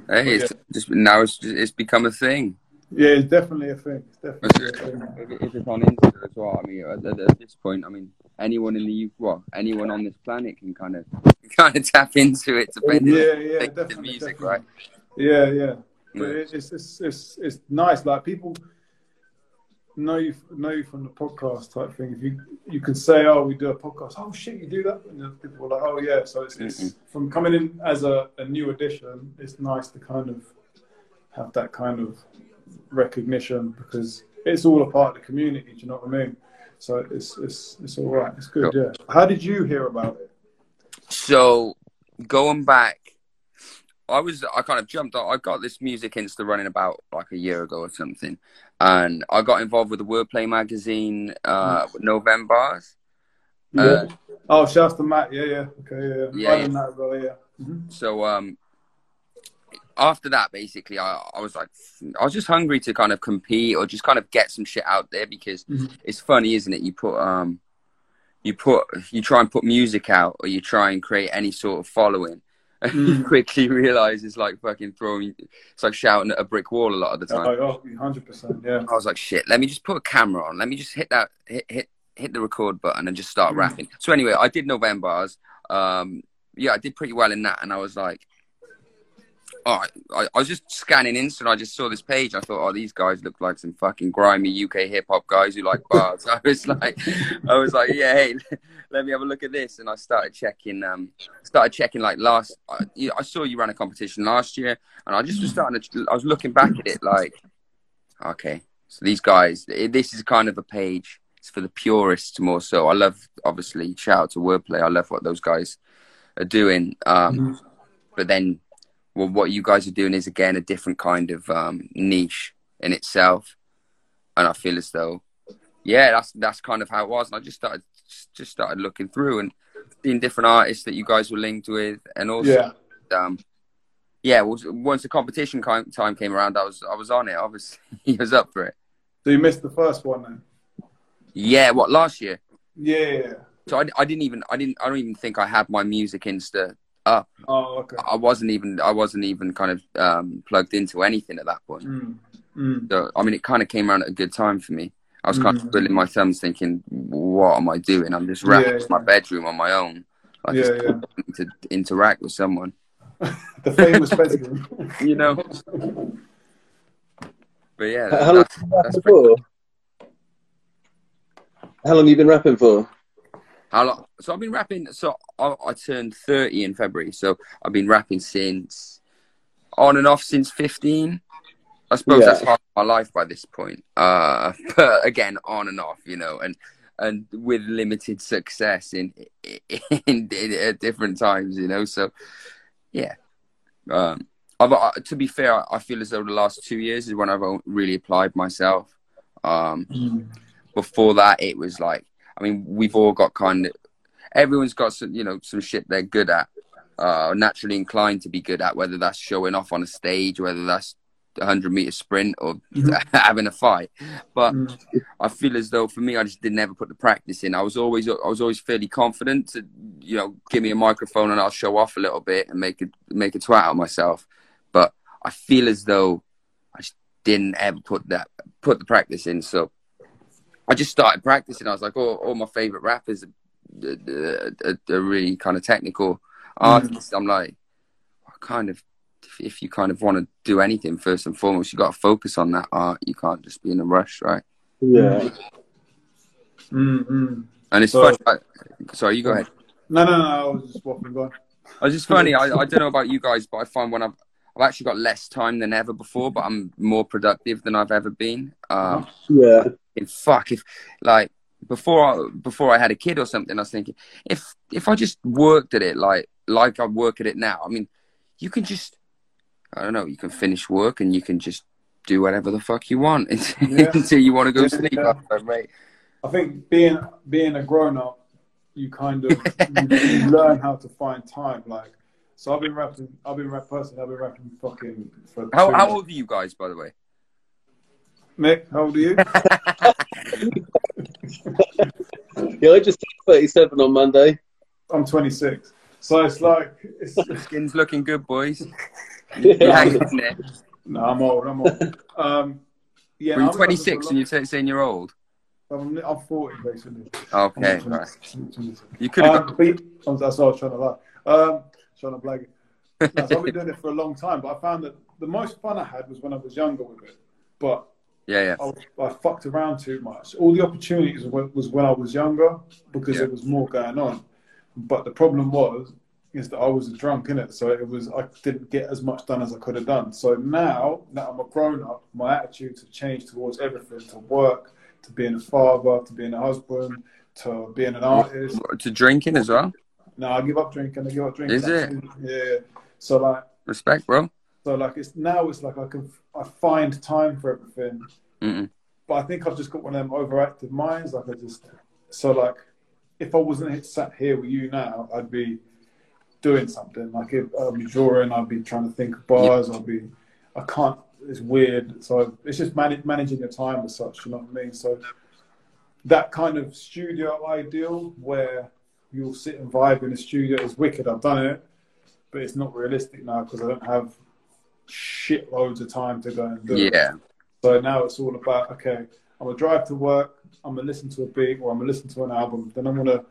Hey, it's just now it's just, it's become a thing. yeah, it's definitely a thing. It's definitely a thing. If, it's on Insta as well, I mean, at, at this point, I mean, anyone in the well, anyone on this planet can kind of kind of tap into it, depending Yeah, on yeah, the, the music, definitely. right? Yeah, yeah. But Yeah. it's, it's it's it's nice. Like people know you know you from the podcast type thing. If you you can say, "Oh, we do a podcast." Oh shit, you do that, and people are like, "Oh yeah." So it's, it's from coming in as a, a new addition. It's nice to kind of have that kind of recognition because it's all a part of the community. Do you know what I mean? So it's it's it's all right. It's good. Yeah. How did you hear about it? So going back, I was I kind of jumped. I got this music Insta running about like a year ago or something, and I got involved with the Wordplay magazine, uh, with Novembers. Uh, Oh, shouts to Matt. Yeah, yeah. Okay, yeah. Yeah, yeah. that well. Yeah. Mhm. So um, after that, basically, I, I was like, I was just hungry to kind of compete or just kind of get some shit out there because Mhm. it's funny, isn't it? You put um, you put you try and put music out or you try and create any sort of following. And you Mm. quickly realize it's like fucking throwing, it's like shouting at a brick wall a lot of the time. Oh, oh, 100%. Yeah. I was like, shit, let me just put a camera on. Let me just hit that, hit, hit, hit the record button and just start Mm. rapping. So anyway, I did Novembers. Um, yeah, I did pretty well in that. And I was like, right, I, I was just scanning Insta and I just saw this page. I thought, oh, these guys look like some fucking grimy UK hip hop guys who like bars. I was like, I was like, yeah, hey, let me have a look at this. And I started checking, um, started checking like last, I, you- I saw you ran a competition last year and I just was starting to, I was looking back at it like, okay, so these guys, this is kind of a page it's for the purists more so. I love obviously shout out to wordplay. I love what those guys are doing. Um, Mm-hmm. But then, well, what you guys are doing is again a different kind of um, niche in itself, and I feel as though, yeah, that's that's kind of how it was. And I just started just started looking through and seeing different artists that you guys were linked with, and also Yeah. um, yeah, once, once the competition time came around, I was I was on it. Obviously, he was up for it. So you missed the first one then? Yeah, what last year? Yeah. So I, I didn't even I didn't I don't even think I had my music Insta up. Oh, okay. I wasn't even I wasn't even kind of um, plugged into anything at that point. Mm. Mm. So I mean, it kind of came around at a good time for me. I was kind of Mm. twiddling my thumbs, thinking, "What am I doing? I'm just rapping Yeah, in my bedroom on my own. I Yeah, just yeah. need to interact with someone, The famous bedroom. you know." But yeah, How long that's, have you been that's rapping pretty- for? How long have you been rapping for? How long? So I've been rapping. So I, I turned thirty in February. So I've been rapping since on and off since fifteen. I suppose Yeah. that's half my life by this point. Uh, but again, on and off, you know, and and with limited success in in, in, at different times, you know. So yeah, um, I've, uh, to be fair, I feel as though the last two years is when I've really applied myself. Um, Mm. before that it was like i mean we've all got kind of everyone's got some you know some shit they're good at uh naturally inclined to be good at whether that's showing off on a stage whether that's a 100 meter sprint or Mhm. having a fight but Mm. i feel as though for me i just didn't ever put the practice in i was always i was always fairly confident to you know give me a microphone and i'll show off a little bit and make it make a twat out of myself but i feel as though i just didn't ever put that put the practice in so I just started practicing. I was like, oh, all my favorite rappers are, are, are, are really kind of technical artists. I'm like, I kind of, if, if you kind of want to do anything, first and foremost, you got to focus on that art. You can't just be in a rush, right? Yeah. Mm, mm. And it's So- funny. I, sorry, you go ahead. No, no, no. I was just waffling. Go on. It's just funny. I, I don't know about you guys, but I find when I've I've actually got less time than ever before, but I'm more productive than I've ever been. Um, Yeah. And fuck if like before I, before I had a kid or something, I was thinking if if I just worked at it like like I work at it now, I mean, you can just I don't know, you can finish work and you can just do whatever the fuck you want Yeah. until you want to go Yeah, sleep. Um, yeah. Like, mate. I think being being a grown up, you kind of you, you learn how to find time. Like, so I've been rapping. I've been rap personally. I've been rapping fucking for. How how old are you guys, by the way? Mick? How old are you? Yeah, I just turned 37 on Monday. I'm 26. So it's like it's. Skin's looking good, boys. You're Yeah. hanging in there. no, I'm old. I'm old. Um, yeah, Were you I'm 26 and you're t- saying you're old? I'm, I'm 40 basically. Okay, right. You could have Um, but that's what I was trying to lie. Um, trying to blag it. No, so I've been doing it for a long time, but I found that the most fun I had was when I was younger with it. But Yeah, yeah. I, was, I fucked around too much. All the opportunities wa- was when I was younger because Yeah. there was more going on. But the problem was is that I was a drunk in it, so it was I didn't get as much done as I could have done. So now that I'm a grown up, my attitudes have changed towards everything: to work, to being a father, to being a husband, to being an artist. To drinking as well. No, I give up drinking. I give up drinking. Is it? Yeah. So like, Respect, bro. So like, it's now it's like I can I find time for everything Mm-mm. but I think I've just got one of them overactive minds. Like I just so like if I wasn't sat here with you now, I'd be doing something. Like if I'd be drawing, I'd be trying to think of bars. I'd be I can't. It's weird. So it's just manage, managing your time as such. You know what I mean? So that kind of studio ideal where you'll sit and vibe in a studio is wicked. I've done it, but it's not realistic now because I don't have shitloads of time to go and do it. Yeah. So now it's all about okay, I'm gonna drive to work, I'm gonna listen to a beat or I'm gonna listen to an album, then I'm gonna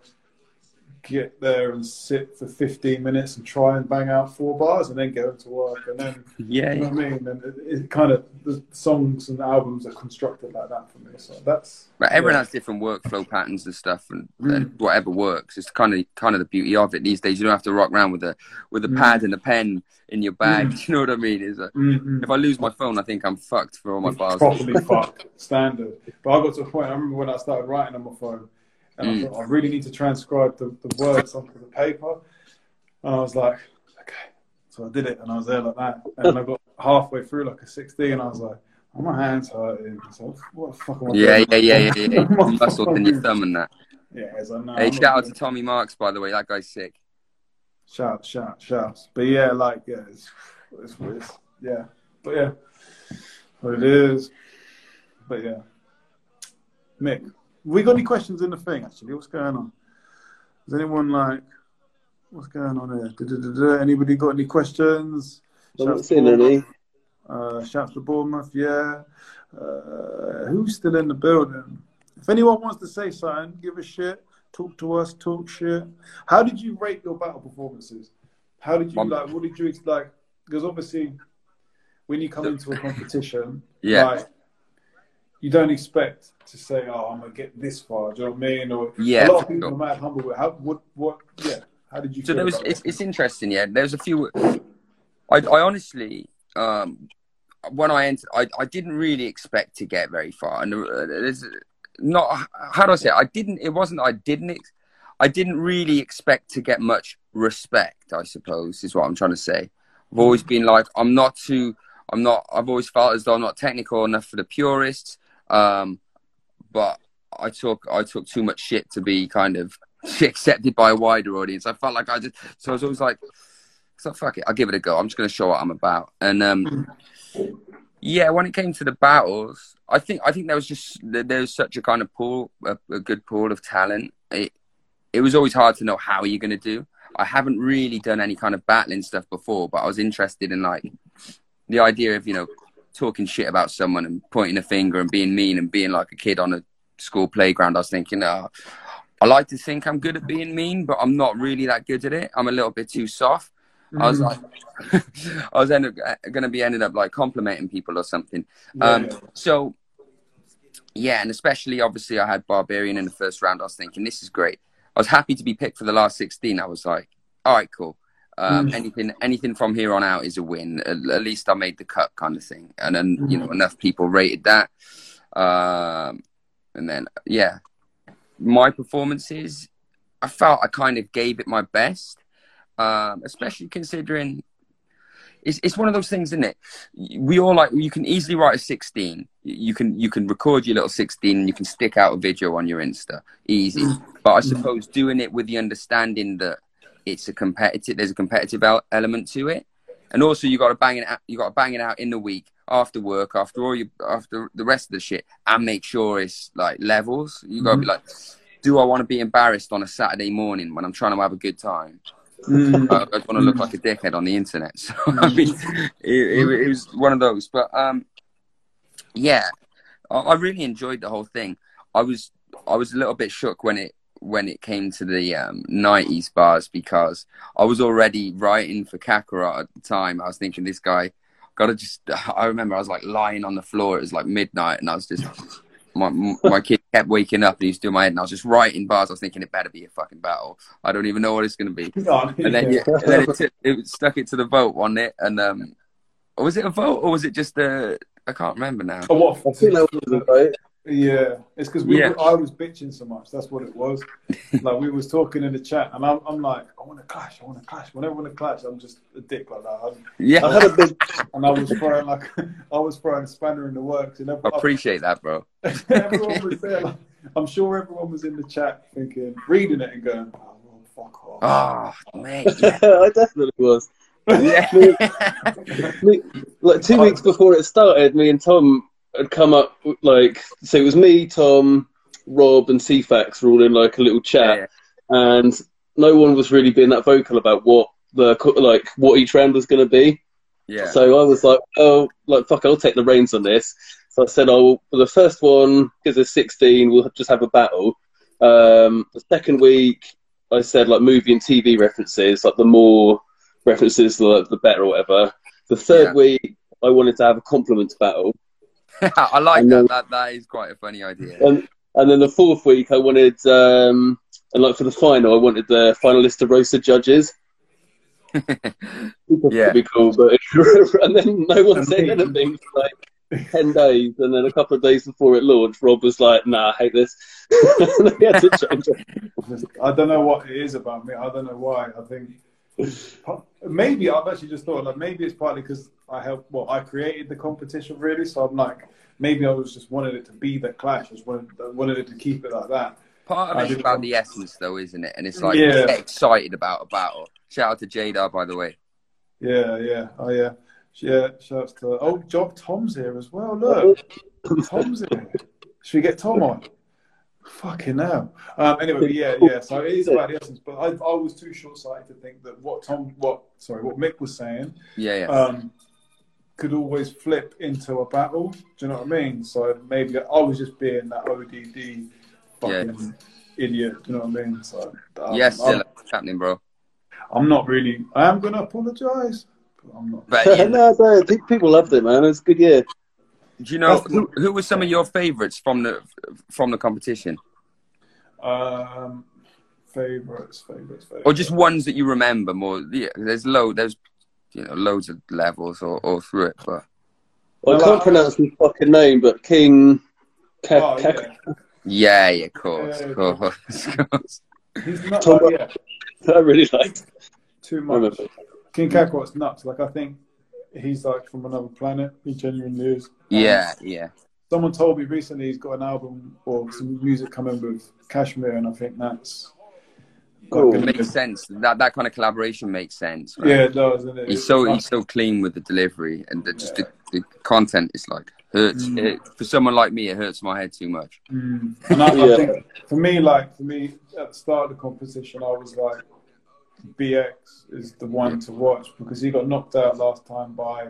get there and sit for 15 minutes and try and bang out four bars and then go to work and then Yeah, you know what I mean and it, it kind of the songs and albums are constructed like that for me so that's But everyone yeah. has different workflow patterns and stuff, and, Mm. and whatever works. It's kind of kind of the beauty of it these days. You don't have to rock around with a with a Mm. pad and a pen in your bag. You know what I mean? Is like, Mm-mm. if I lose my phone, I think I'm fucked for all my bars. properly fucked standard. But I got to a point. I remember when I started writing on my phone, and I Mm. thought I really need to transcribe the, the words onto the paper. And I was like, okay. So I did it, and I was there like that. And I got halfway through, like a sixty, and I was like, oh, my hands hurting. So what the fuck am I Yeah, doing? yeah, yeah, yeah, yeah. What the Muscles in your thumb and that. Yeah, it's like, no, Hey, I'm shout out to Tommy Marks, by the way. That guy's sick. Shout, shout, shouts. But yeah, like, yeah, it's, it's, it's yeah. But yeah, what it is. But yeah. Mick, we got any questions in the thing, actually? What's going on? Is anyone like, what's going on here? Da-da-da-da. Anybody got any questions? I'm not Shouts seeing to any. Bournemouth. Uh, shouts to Bournemouth, yeah. Uh, who's still in the building? If anyone wants to say something, give a shit. Talk to us, talk shit. How did you rate your battle performances? How did you Um, like? What did you like? Because obviously, when you come into a competition, Yeah. like, you don't expect to say, "Oh, I'm gonna get this far." Do you know what I mean? Or Yeah, a lot of people are mad humble. How? What? What? Yeah. How did you? So there was. It's, it's interesting. Yeah, there's a few. I, I honestly, um, when I entered, I, I didn't really expect to get very far, and uh, there's not. How do I say? It? I didn't. It wasn't. I didn't. Ex- I didn't really expect to get much respect. I suppose is what I'm trying to say. I've always been like, I'm not too. I'm not. I've always felt as though I'm not technical enough for the purists. Um, but I took I took too much shit to be kind of accepted by a wider audience. I felt like I just so I was always like, so fuck it, I'll give it a go. I'm just gonna show what I'm about. And um, yeah, when it came to the battles, I think I think there was just there there was such a kind of pool, a, a good pool of talent. It it was always hard to know how you're gonna do. I haven't really done any kind of battling stuff before, but I was interested in like the idea of you know talking shit about someone and pointing a finger and being mean and being like a kid on a school playground. I was thinking, oh, I like to think I'm good at being mean, but I'm not really that good at it. I'm a little bit too soft. I was mm. like, I was end up, uh, going to be ended up like complimenting people or something. Um, so, yeah, and especially obviously I had Barbarian in the first round. I was thinking, this is great. I was happy to be picked for the last 16. I was like, all right, cool. Um, Mm. Anything, anything from here on out is a win. At, at least I made the cut, kind of thing. And then you know enough people rated that. Um, and then yeah, my performances, I felt I kind of gave it my best, um, especially considering it's it's one of those things, isn't it? We all like you can easily write a sixteen. You can you can record your little sixteen and you can stick out a video on your Insta, easy. But I suppose doing it with the understanding that it's a competitive, there's a competitive element to it, and also you got to bang it out. You got to bang it out in the week after work, after all you after the rest of the shit, and make sure it's like levels. You got to be like, do I want to be embarrassed on a Saturday morning when I'm trying to have a good time? Mm. I, I don't want to look like a dickhead on the internet. So I mean, it, it, it was one of those. But um, yeah, I, I really enjoyed the whole thing. I was I was a little bit shook when it when it came to the um, 90s bars because I was already writing for Kakarot at the time. I was thinking this guy gotta just. I remember I was like lying on the floor. It was like midnight, and I was just. My my kid kept waking up and he was doing my head, and I was just writing bars. I was thinking it better be a fucking battle. I don't even know what it's gonna be No, and then, yeah. yeah, and then it, took it stuck it to the vote on it, and um, was it a vote or was it just a? I can't remember now. Oh, what? I think that was right. Yeah, it's because we Yeah. were, I was bitching so much. That's what it was. like we was talking in the chat, and I'm, I'm like, I want to clash. I want to clash. Whenever I want to clash, I'm just a dick like that. I'm, Yeah, I had a big. and I was throwing like I was throwing a spanner in the works, and I everyone, appreciate that, bro. everyone was there. Like, I'm sure everyone was in the chat thinking, reading it and going, "Oh, well, fuck off." Oh, mate. Yeah. I definitely was. yeah. Me- like two weeks before it started, me and Tom had come up like so it was me, Tom, Rob, and CFAX were all in like a little chat, and no one was really being that vocal about what the like what each round was going to be. yeah. So I was like, oh, like fuck, I'll take the reins on this. So I said, oh, for the first one, because there's 16, we'll just have a battle. Um, the second week, I said like movie and TV references, like the more references, the, the better or whatever. The third Yeah. week, I wanted to have a compliments battle, I like And that. then- That that is quite a funny idea. and and then the fourth week, I wanted um, and like for the final, I wanted the finalist to roast the judges. Yeah. That'd be cool, but and then no one said anything for like ten days, and then a couple of days before it launched, Rob was like, "Nah, I hate this." and had to change it. I don't know what it is about me. I don't know why. I think maybe I've actually just thought like maybe it's partly because I helped. Well, I created the competition really, so I'm like maybe I was just wanted it to be the clash. I just wanted I wanted it to keep it like that. Part of I it's did- about the essence, though, isn't it? And it's like Yeah. get excited about a battle. Shout out to Jada, by the way. Yeah, yeah, oh yeah, yeah. Shouts to oh, Job Tom's here as well. Look, Tom's here. Should we get Tom on? Fucking hell. Um, anyway, yeah, yeah. So it is about the essence, but I, I was too short-sighted to think that what Tom, what sorry, what Mick was saying, Yeah, yeah. um, could always flip into a battle. Do you know what I mean? So maybe I was just being that ODD fucking idiot. Do you know what I mean? So um, yes, I'm, what's happening, bro. I'm not really. I am gonna apologise. But I'm not. But yeah, no, no, pe- people loved it, man. It was a good year. Do you know who, who were some of your favourites from the from the competition, Um, favorites, favorites, favorites. or just ones that you remember more? Yeah, there's load. There's you know loads of levels or all through it, but I can't pronounce his fucking name, but King. Ka- Oh, Ka- yeah. yeah, yeah, of course, Yeah, of course, of course. He's not. Tom- Like, yeah, I really liked. too much. remember. King Kakarot's nuts. Like I think he's like from another planet. He genuinely is. Um, Yeah, yeah. Someone told me recently he's got an album or some music coming with Kashmir, and I think that's. Cool. like, It makes sense. That that kind of collaboration makes sense. Right? Yeah, it does. Isn't it? He's so he's so clean with the delivery and the, just Yeah. the, the content is like hurts. Mm. It, for someone like me, it hurts my head too much. Mm. And I, I think for me, like for me, at the start of the competition, I was like, BX is the one to watch because he got knocked out last time by.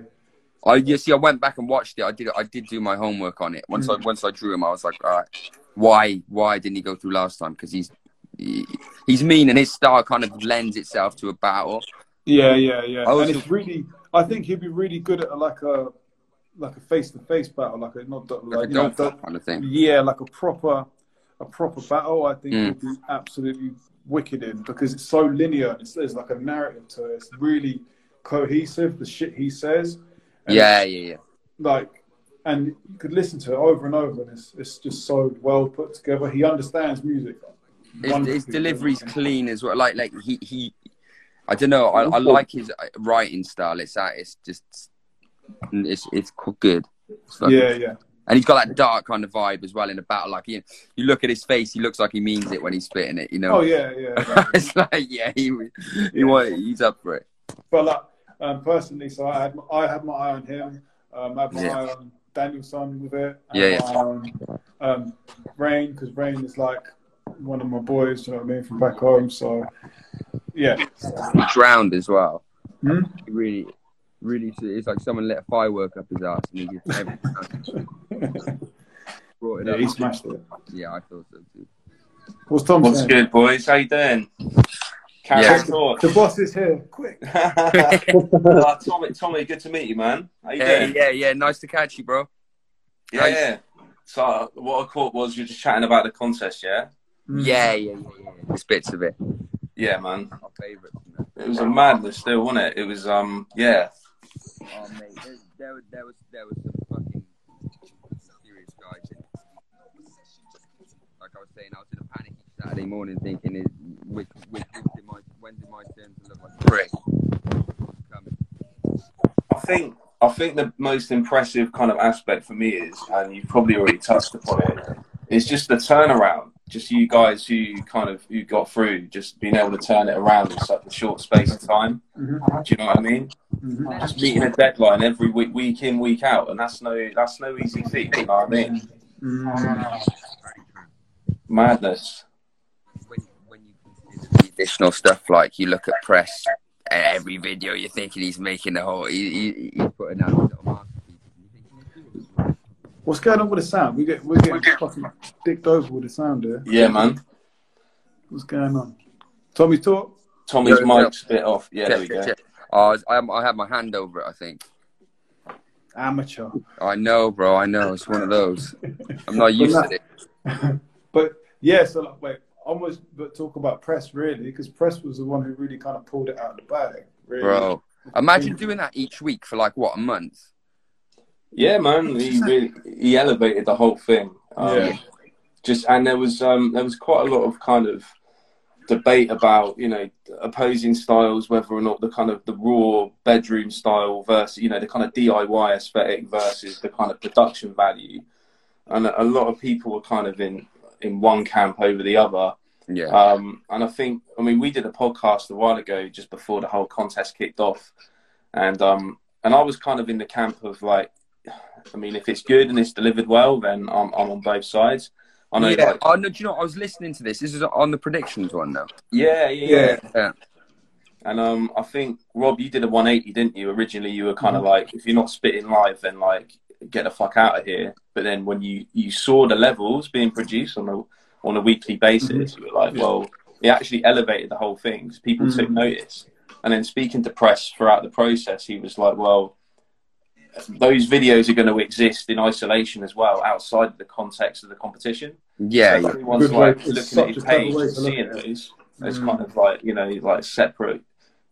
I you see, I went back and watched it. I did I did do my homework on it. Once. I once I drew him, I was like, all right, why why didn't he go through last time? Because he's he, he's mean and his style kind of lends itself to a battle. Yeah, yeah, yeah. I and it's really, I think he'd be really good at like a, like a face-to-face battle, like a not like, Like a you know, kind of thing. yeah, like a proper, a proper battle. I think Mm. he'd be absolutely wicked in because it's so linear. and It's, there's like a narrative to it. It's really cohesive. The shit he says. Yeah, yeah, yeah. like and you could listen to it over and over and it's, it's just so well put together he understands music His, his delivery's clean as well. Like like he he. I don't know. I, I like his uh, writing style. It's that. It's just. It's it's good. It's yeah yeah And he's got that dark kind of vibe as well in a battle. Like you, you look at his face, he looks like he means it when he's spitting it. You know. oh yeah yeah it's like yeah, he he Yeah. he's up for it. but like um, personally so I had my, I had my eye on him um, I had my Yeah. eye on Danielson with it I Yeah, yeah. on, um, Rain because Rain is like one of my boys you know what I mean from back home so yeah He drowned as well. Hmm? He really, really, it's like someone lit a firework up his ass and he just everything brought it yeah up. he smashed it Yeah, I thought so too. what's Tom What's saying? good, boys? How you doing? Carry Yeah. on the boss is here quick uh, Tommy, Tommy, good to meet you, man. How you Hey, doing? yeah, yeah, nice to catch you, bro. Yeah, yeah. So uh, what I caught was you're just chatting about the contest, yeah? Mm. Yeah, yeah, yeah, yeah. There's bits of it. Yeah, man. My favourite. It was a madness still, wasn't it? It was, um, yeah. Oh mate, there, there, was- there was there was some fucking serious guys in. Like I was saying, I was in a panic Saturday morning thinking, is, which, which, which did my, when did my turn to look like a prick? Coming. I think I think the most impressive kind of aspect for me is, and you've probably already touched upon it, is just the turnaround. Just you guys who kind of who got through, just being able to turn it around in such a short space of time. Mhm. Do you know what I mean? Mhm. Just meeting a deadline every week, week in, week out, and that's no that's no easy feat. You know what I mean? Mm. Very true. Madness. When, when you consider the additional stuff, like you look at press, and every video you're thinking he's making the whole, he, he, he's putting out little masterpieces. And you think, he's doing this. What's going on with the sound? We get we're getting fucking dicked over with the sound here. Yeah, man. What's going on? Tommy talk. Tommy's Yeah, yeah. mic's bit off. Yeah, there we go. check, check. Oh, I, was- I, I have my hand over it. I think. Amateur. I know, bro. I know. It's one of those. I'm not used But to it. But yeah, so like, wait, almost but talk about press really, because press was the one who really kind of pulled it out of the bag, really. bro. Imagine doing that each week for like what a month. Yeah, man, he really he elevated the whole thing. Um, Yeah. Just and there was um there was quite a lot of kind of debate about you know opposing styles, whether or not the kind of the raw bedroom style versus you know the kind of DIY aesthetic versus the kind of production value, and a lot of people were kind of in in one camp over the other. Yeah. Um, and I think, I mean, we did a podcast a while ago, just before the whole contest kicked off, and um, and I was kind of in the camp of like, I mean, if it's good and it's delivered well, then I'm I'm on both sides. I know, yeah. like, oh no, do you know? I was listening to this. This is on the predictions one though. yeah, yeah, yeah. Yeah. And um, I think Rob, you did a 180, didn't you? Originally, you were kind Mm-hmm. of like, if you're not spitting live, then like, get the fuck out of here. But then when you you saw the levels being produced on a on a weekly basis, you were like, Mm-hmm. Well, it actually elevated the whole thing people took Mhm. notice. And then speaking to press throughout the process, he was like, well, those videos are going to exist in isolation as well, outside of the context of the competition. Yeah. So everyone's Good way- like it's looking at his page and seeing at those as Mm. kind of like you know like separate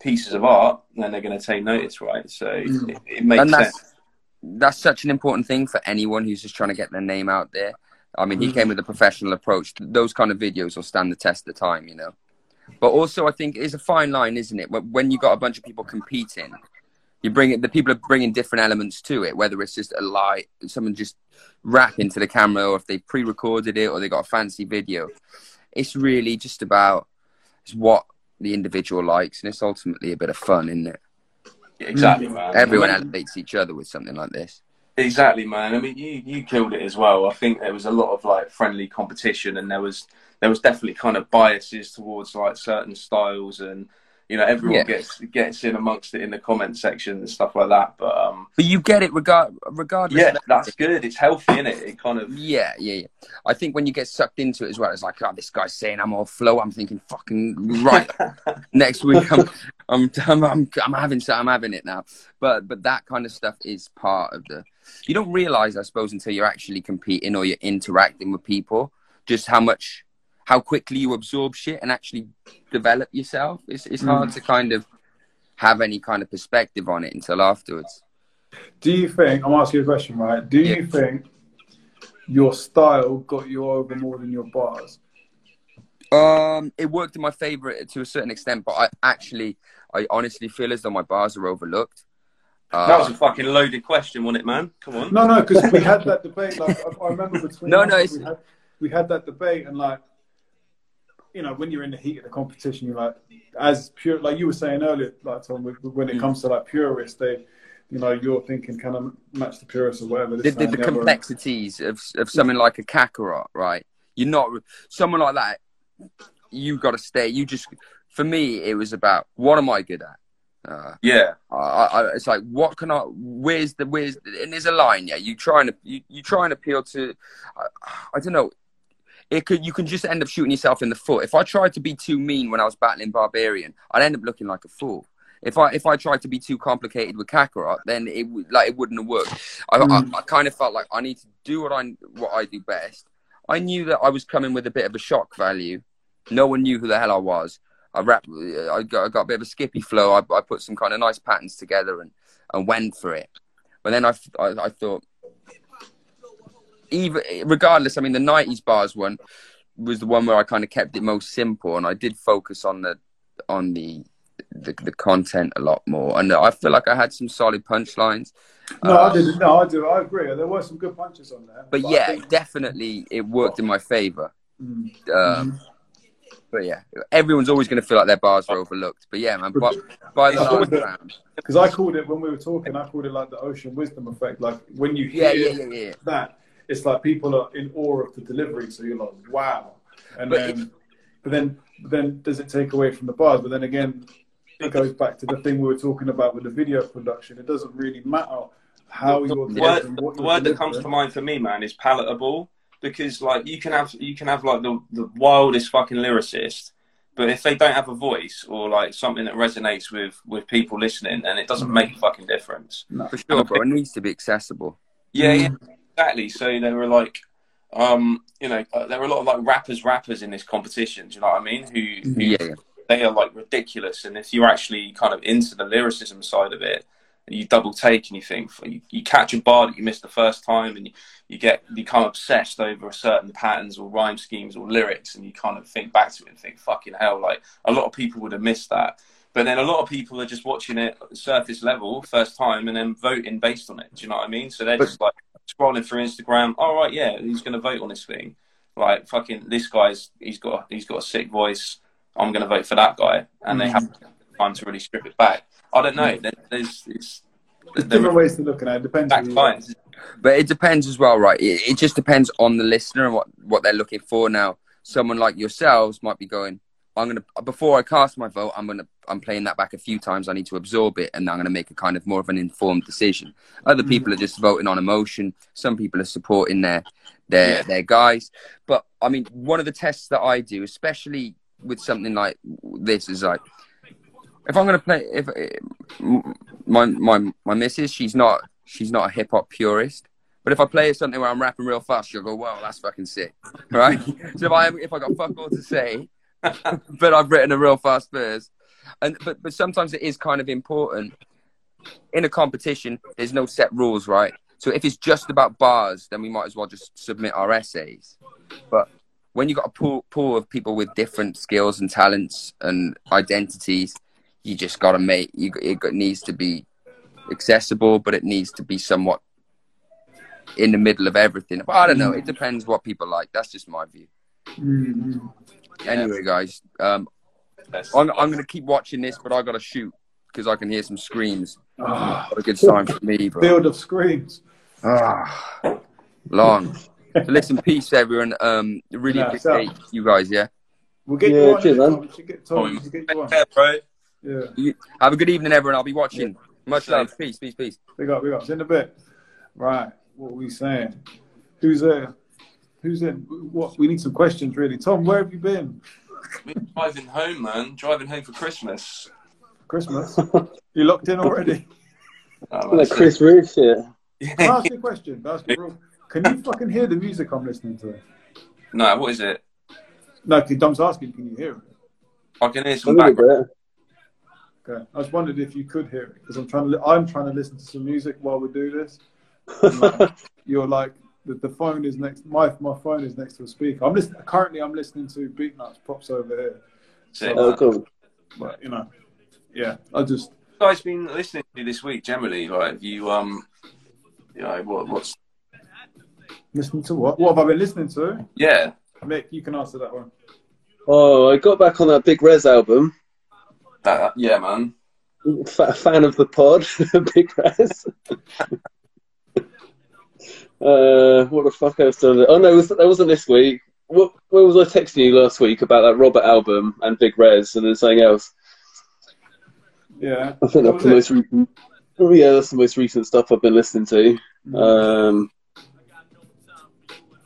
pieces of art, and then they're going to take notice, right? So Mm. it, it makes and that's sense. that's such an important thing for anyone who's just trying to get their name out there. I mean, he Mhm. came with a professional approach. Those kind of videos will stand the test of time, you know. But also, I think it's a fine line, isn't it? When- When you got a bunch of people competing, you bring it. The people are bringing different elements to it. Whether it's just a light, someone just rap into the camera, or if they pre-recorded it, or they got a fancy video. It's really just about it's what the individual likes, and it's ultimately a bit of fun, isn't it? Exactly, man. Everyone I mean, elevates each other with something like this. Exactly, man. I mean, you you killed it as well. I think there was a lot of like friendly competition, and there was there was definitely kind of biases towards like certain styles, and you know everyone Yeah. gets gets in amongst it in the comment section and stuff like that. But um, But you get it regard regardless. yeah, that's good. It's healthy, is it? It kind of Yeah, yeah, yeah. I think when you get sucked into it as well, it's like, oh, this guy's saying I'm all flow. I'm thinking, fucking right. Next week, I'm, I'm, I'm, I'm, I'm having, so I'm having it now. But, but that kind of stuff is part of the. You don't realize, I suppose, until you're actually competing or you're interacting with people, just how much, how quickly you absorb shit and actually develop yourself. It's, it's hard to kind of have any kind of perspective on it until afterwards. Do you think? I'm asking you a question, right? Do you think your style got you over more than your bars? Um, it worked in my favor to a certain extent, but I actually, I honestly feel as though my bars are overlooked. Uh, that was a fucking loaded question, wasn't it, man? Come on. No, no, because we had that debate. Like I, I remember between No, no, we had we had that debate, and like you know, when you're in the heat of the competition, you're like as pure, like you were saying earlier, like Tom, when it Mm. comes to like purists, they, you know, you're thinking kind of match the purists or whatever. the, the, the complexities of of something like a Kakarot, right? You're not someone like that. You got to stay. You just, for me, it was about what am I good at. Uh, Yeah, I, I, it's like what can I? Where's the where's and there's a line. Yeah, you try and you, you try and appeal to. I, I don't know. It could you can just end up shooting yourself in the foot. If I tried to be too mean when I was battling Barbarian, I'd end up looking like a fool. If I if I tried to be too complicated with Kakarot, then it would like it wouldn't have worked. I, Mm. I, I kind of felt like I need to do what I what I do best. I knew that I was coming with a bit of a shock value. No one knew who the hell I was. I rap. I got, I got a bit of a skippy flow. I, I put some kind of nice patterns together and, and went for it. But then I, I, I thought, even regardless, I mean, the '90s bars one was the one where I kind of kept it most simple, and I did focus on the on the the, the content a lot more. And I feel like I had some solid punchlines. No, Uh, I didn't. No, I do. I agree. There were some good punches on there. But I yeah, think- definitely it worked in my favor. Mm. Um, But yeah, everyone's always going to feel like their bars are overlooked. But yeah, man, by, by the last round, Because I called it when we were talking. I called it like the ocean wisdom effect. Like when you yeah, hear yeah, yeah, yeah. that, it's like people are in awe of the delivery. So you're like, wow. And But then, but then, but then, does it take away from the bars? But then again, it goes back to the thing we were talking about with the video production. It doesn't really matter how you're the word, what the you're word that comes to mind for me, man, is palatable. Because like you can have you can have like the, the wildest fucking lyricist, But if they don't have a voice or like something that resonates with with people listening, then it doesn't Mm. make a fucking difference. For sure, bro. It needs to be accessible. Yeah, yeah, Mm. Exactly. So there were like, um, you know, uh, there were a lot of like rappers, rappers in this competition. Do you know what I mean? Who, who Yeah, they are like ridiculous, and if you're actually kind of into the lyricism side of it, you double take and you think you, you catch a bar that you missed the first time, and you, you get you become obsessed over certain patterns or rhyme schemes or lyrics, and you kind of think back to it and think, fucking hell, like a lot of people would have missed that. But then a lot of people are just watching it at the surface level first time and then voting based on it. Do you know what I mean? So they're But- just like scrolling through Instagram. All right, yeah, he's going to vote on this thing? Like fucking this guy's he's got he's got a sick voice. I'm going to vote for that guy, and they mm. have time to really strip it back. I don't know. There, there's it's There's different ways to look at it. It depends. back who. But it depends as well, right? It, it just depends on the listener and what, what they're looking for. Now, someone like yourselves might be going, I'm gonna before I cast my vote, I'm gonna I'm playing that back a few times. I need to absorb it, and I'm gonna make a kind of more of an informed decision. Other Mm. people are just voting on emotion. Some people are supporting their their Yeah. their guys. But I mean, one of the tests that I do, especially with something like this, is like if I'm gonna play if my my my missus, she's not she's not a hip hop purist. But if I play something where I'm rapping real fast, she'll go, "Wow, that's fucking sick!" Right? so if I if I got fuck all to say, but I've written a real fast verse, and but but sometimes it is kind of important in a competition. There's no set rules, right? So if it's just about bars, then we might as well just submit our essays. But when you've got a pool pool of people with different skills and talents and identities, you just got to make you. It needs to be accessible, but it needs to be somewhat in the middle of everything. But I don't know. It depends what people like. That's just my view. Mm-hmm. Anyway, guys, um, That's- I'm, I'm going to keep watching this, but I got to shoot because I can hear some screams. What a good sign for me, bro. field of screams. Ah, long. So listen, peace, everyone. Um, really Yeah, appreciate you guys. Yeah. We'll get Yeah, you on. cheers, man. We should get Tom. We should get you on. Yeah, bro. Yeah. Have a good evening, everyone. I'll be watching. Much love. Peace, peace, peace. Big up, big up. It's in a bit. Right. What are we saying? Who's there? Who's in? What? We need some questions, really. Tom, where have you been? We're driving home, man. Driving home for Christmas. Christmas. you locked in already? Oh, Like Chris Roos shit. Can I ask you a question? Ask you Can you fucking hear the music I'm listening to? no, what is it? No, 'cause Dom's asking, can you hear it? I can hear some little background. Okay. I just wondered if you could hear it because I'm trying to. Li- I'm trying to listen to some music while we do this. And, like, you're like the, the phone is next. My my phone is next to a speaker. I'm listening. Currently, I'm listening to Beatnuts props over here. Sick, Oh, cool. But you know, yeah. I just you guys been listening to this week generally? Like, have you um, you know, what what's listening to what? What have I been listening to? yeah? Mick, you can answer that one. Oh, I got back on that Big Res album. That yeah, man. F- fan of the pod, Big Res. uh, what the fuck else did I? Oh no, it was, that wasn't this week. What, where was I texting you last week about that Robert album and Big Res and then something else? Yeah. I think that's the most recent. Oh yeah, that's the most recent stuff I've been listening to. Um,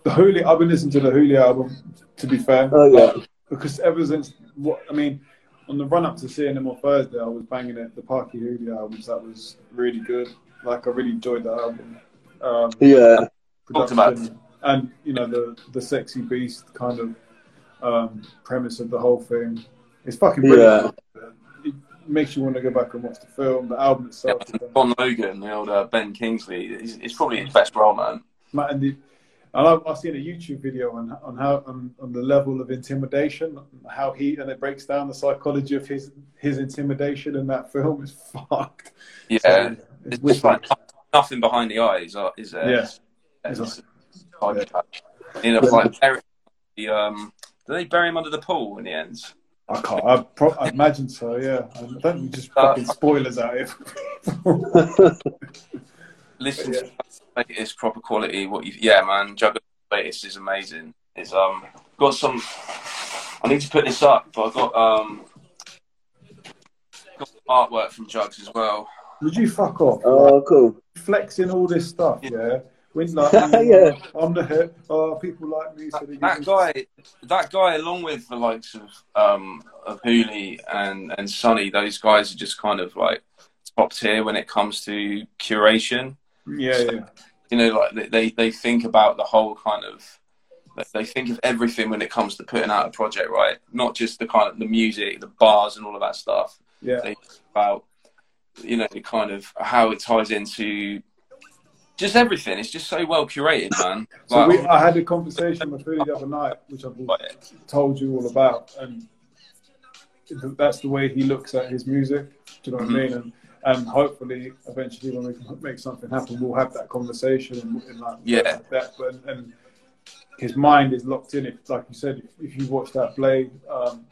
The Julio. I've been listening to the Julio album. To be fair. oh yeah, because ever since what I mean, on the run up to seeing him on Thursday, I was banging it. The Parky Julio albums that was really good. Like I really enjoyed that album. Um, yeah, Talked about production and you know the the sexy beast kind of um, premise of the whole thing. It's fucking brilliant. It makes you want to go back and watch the film. The album itself. is done- Don Logan, the old uh, Ben Kingsley. It's, it's probably his best role, man. Matt and the, and I've, I've seen a YouTube video on on how on, on the level of intimidation, how he and it breaks down the psychology of his his intimidation in that film is fucked. Yeah, So, it's it's wicked. like nothing behind the eyes, is there? Yeah. It's, you know, like the um, do they bury him under the pool in the end? I can't. I, pro- I imagine so. Yeah. I don't just Uh, fucking spoilers out here. Listen Yeah. to the latest proper quality. What you, yeah, man, Jugger's latest is amazing. It's um got some. I need to put this up, but I've got um got artwork from Jugs as well. Would you fuck off? oh cool. Flexing all this stuff, yeah. When like, Yeah. I'm the hit. Oh, people like me. So they that me- guy, that guy, along with the likes of um, of Hooley and and Sonny, those guys are just kind of like top tier when it comes to curation. Yeah, yeah. You know, like they they, they think about the whole kind of. They think of everything when it comes to putting out a project, right? Not just the kind of the music, the bars, and all of that stuff. Yeah. They think about, you know, kind of how it ties into just everything. It's just so well curated, man. So Like, we, I had a conversation with Philly the other night, which I've told you all about, and that's the way he looks at his music. Do you know what I mean? And and hopefully, eventually, when we can make something happen, we'll have that conversation and, and like Yeah. that. And, and his mind is locked in. It like you said, if, if you watch that Blade um,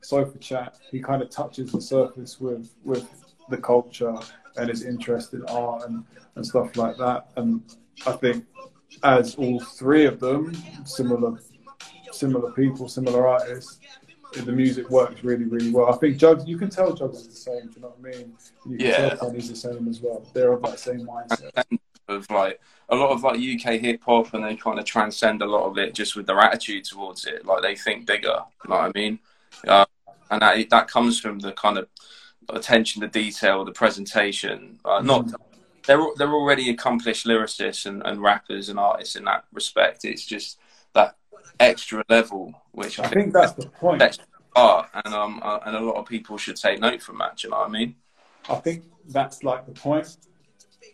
sofa chat, he kind of touches the surface with with the culture and his interest in art and, and stuff like that. And I think as all three of them, similar similar people, similar artists, the music works really, really well. I think Jugs, you can tell Jugs is the same. Do you know what I mean? You can Yeah. tell Sonny's the same as well. They're of that same mindset. of like a lot of like UK hip hop, and they kind of transcend a lot of it just with their attitude towards it. Like they think bigger. You know what I mean? Uh, and that that comes from the kind of attention to detail, the presentation. Uh, not they're they're already accomplished lyricists and, and rappers and artists in that respect. It's just that extra level, which I, I think that's the point. art, and um uh, and a lot of people should take note from that. You know what I mean? I think that's like the point.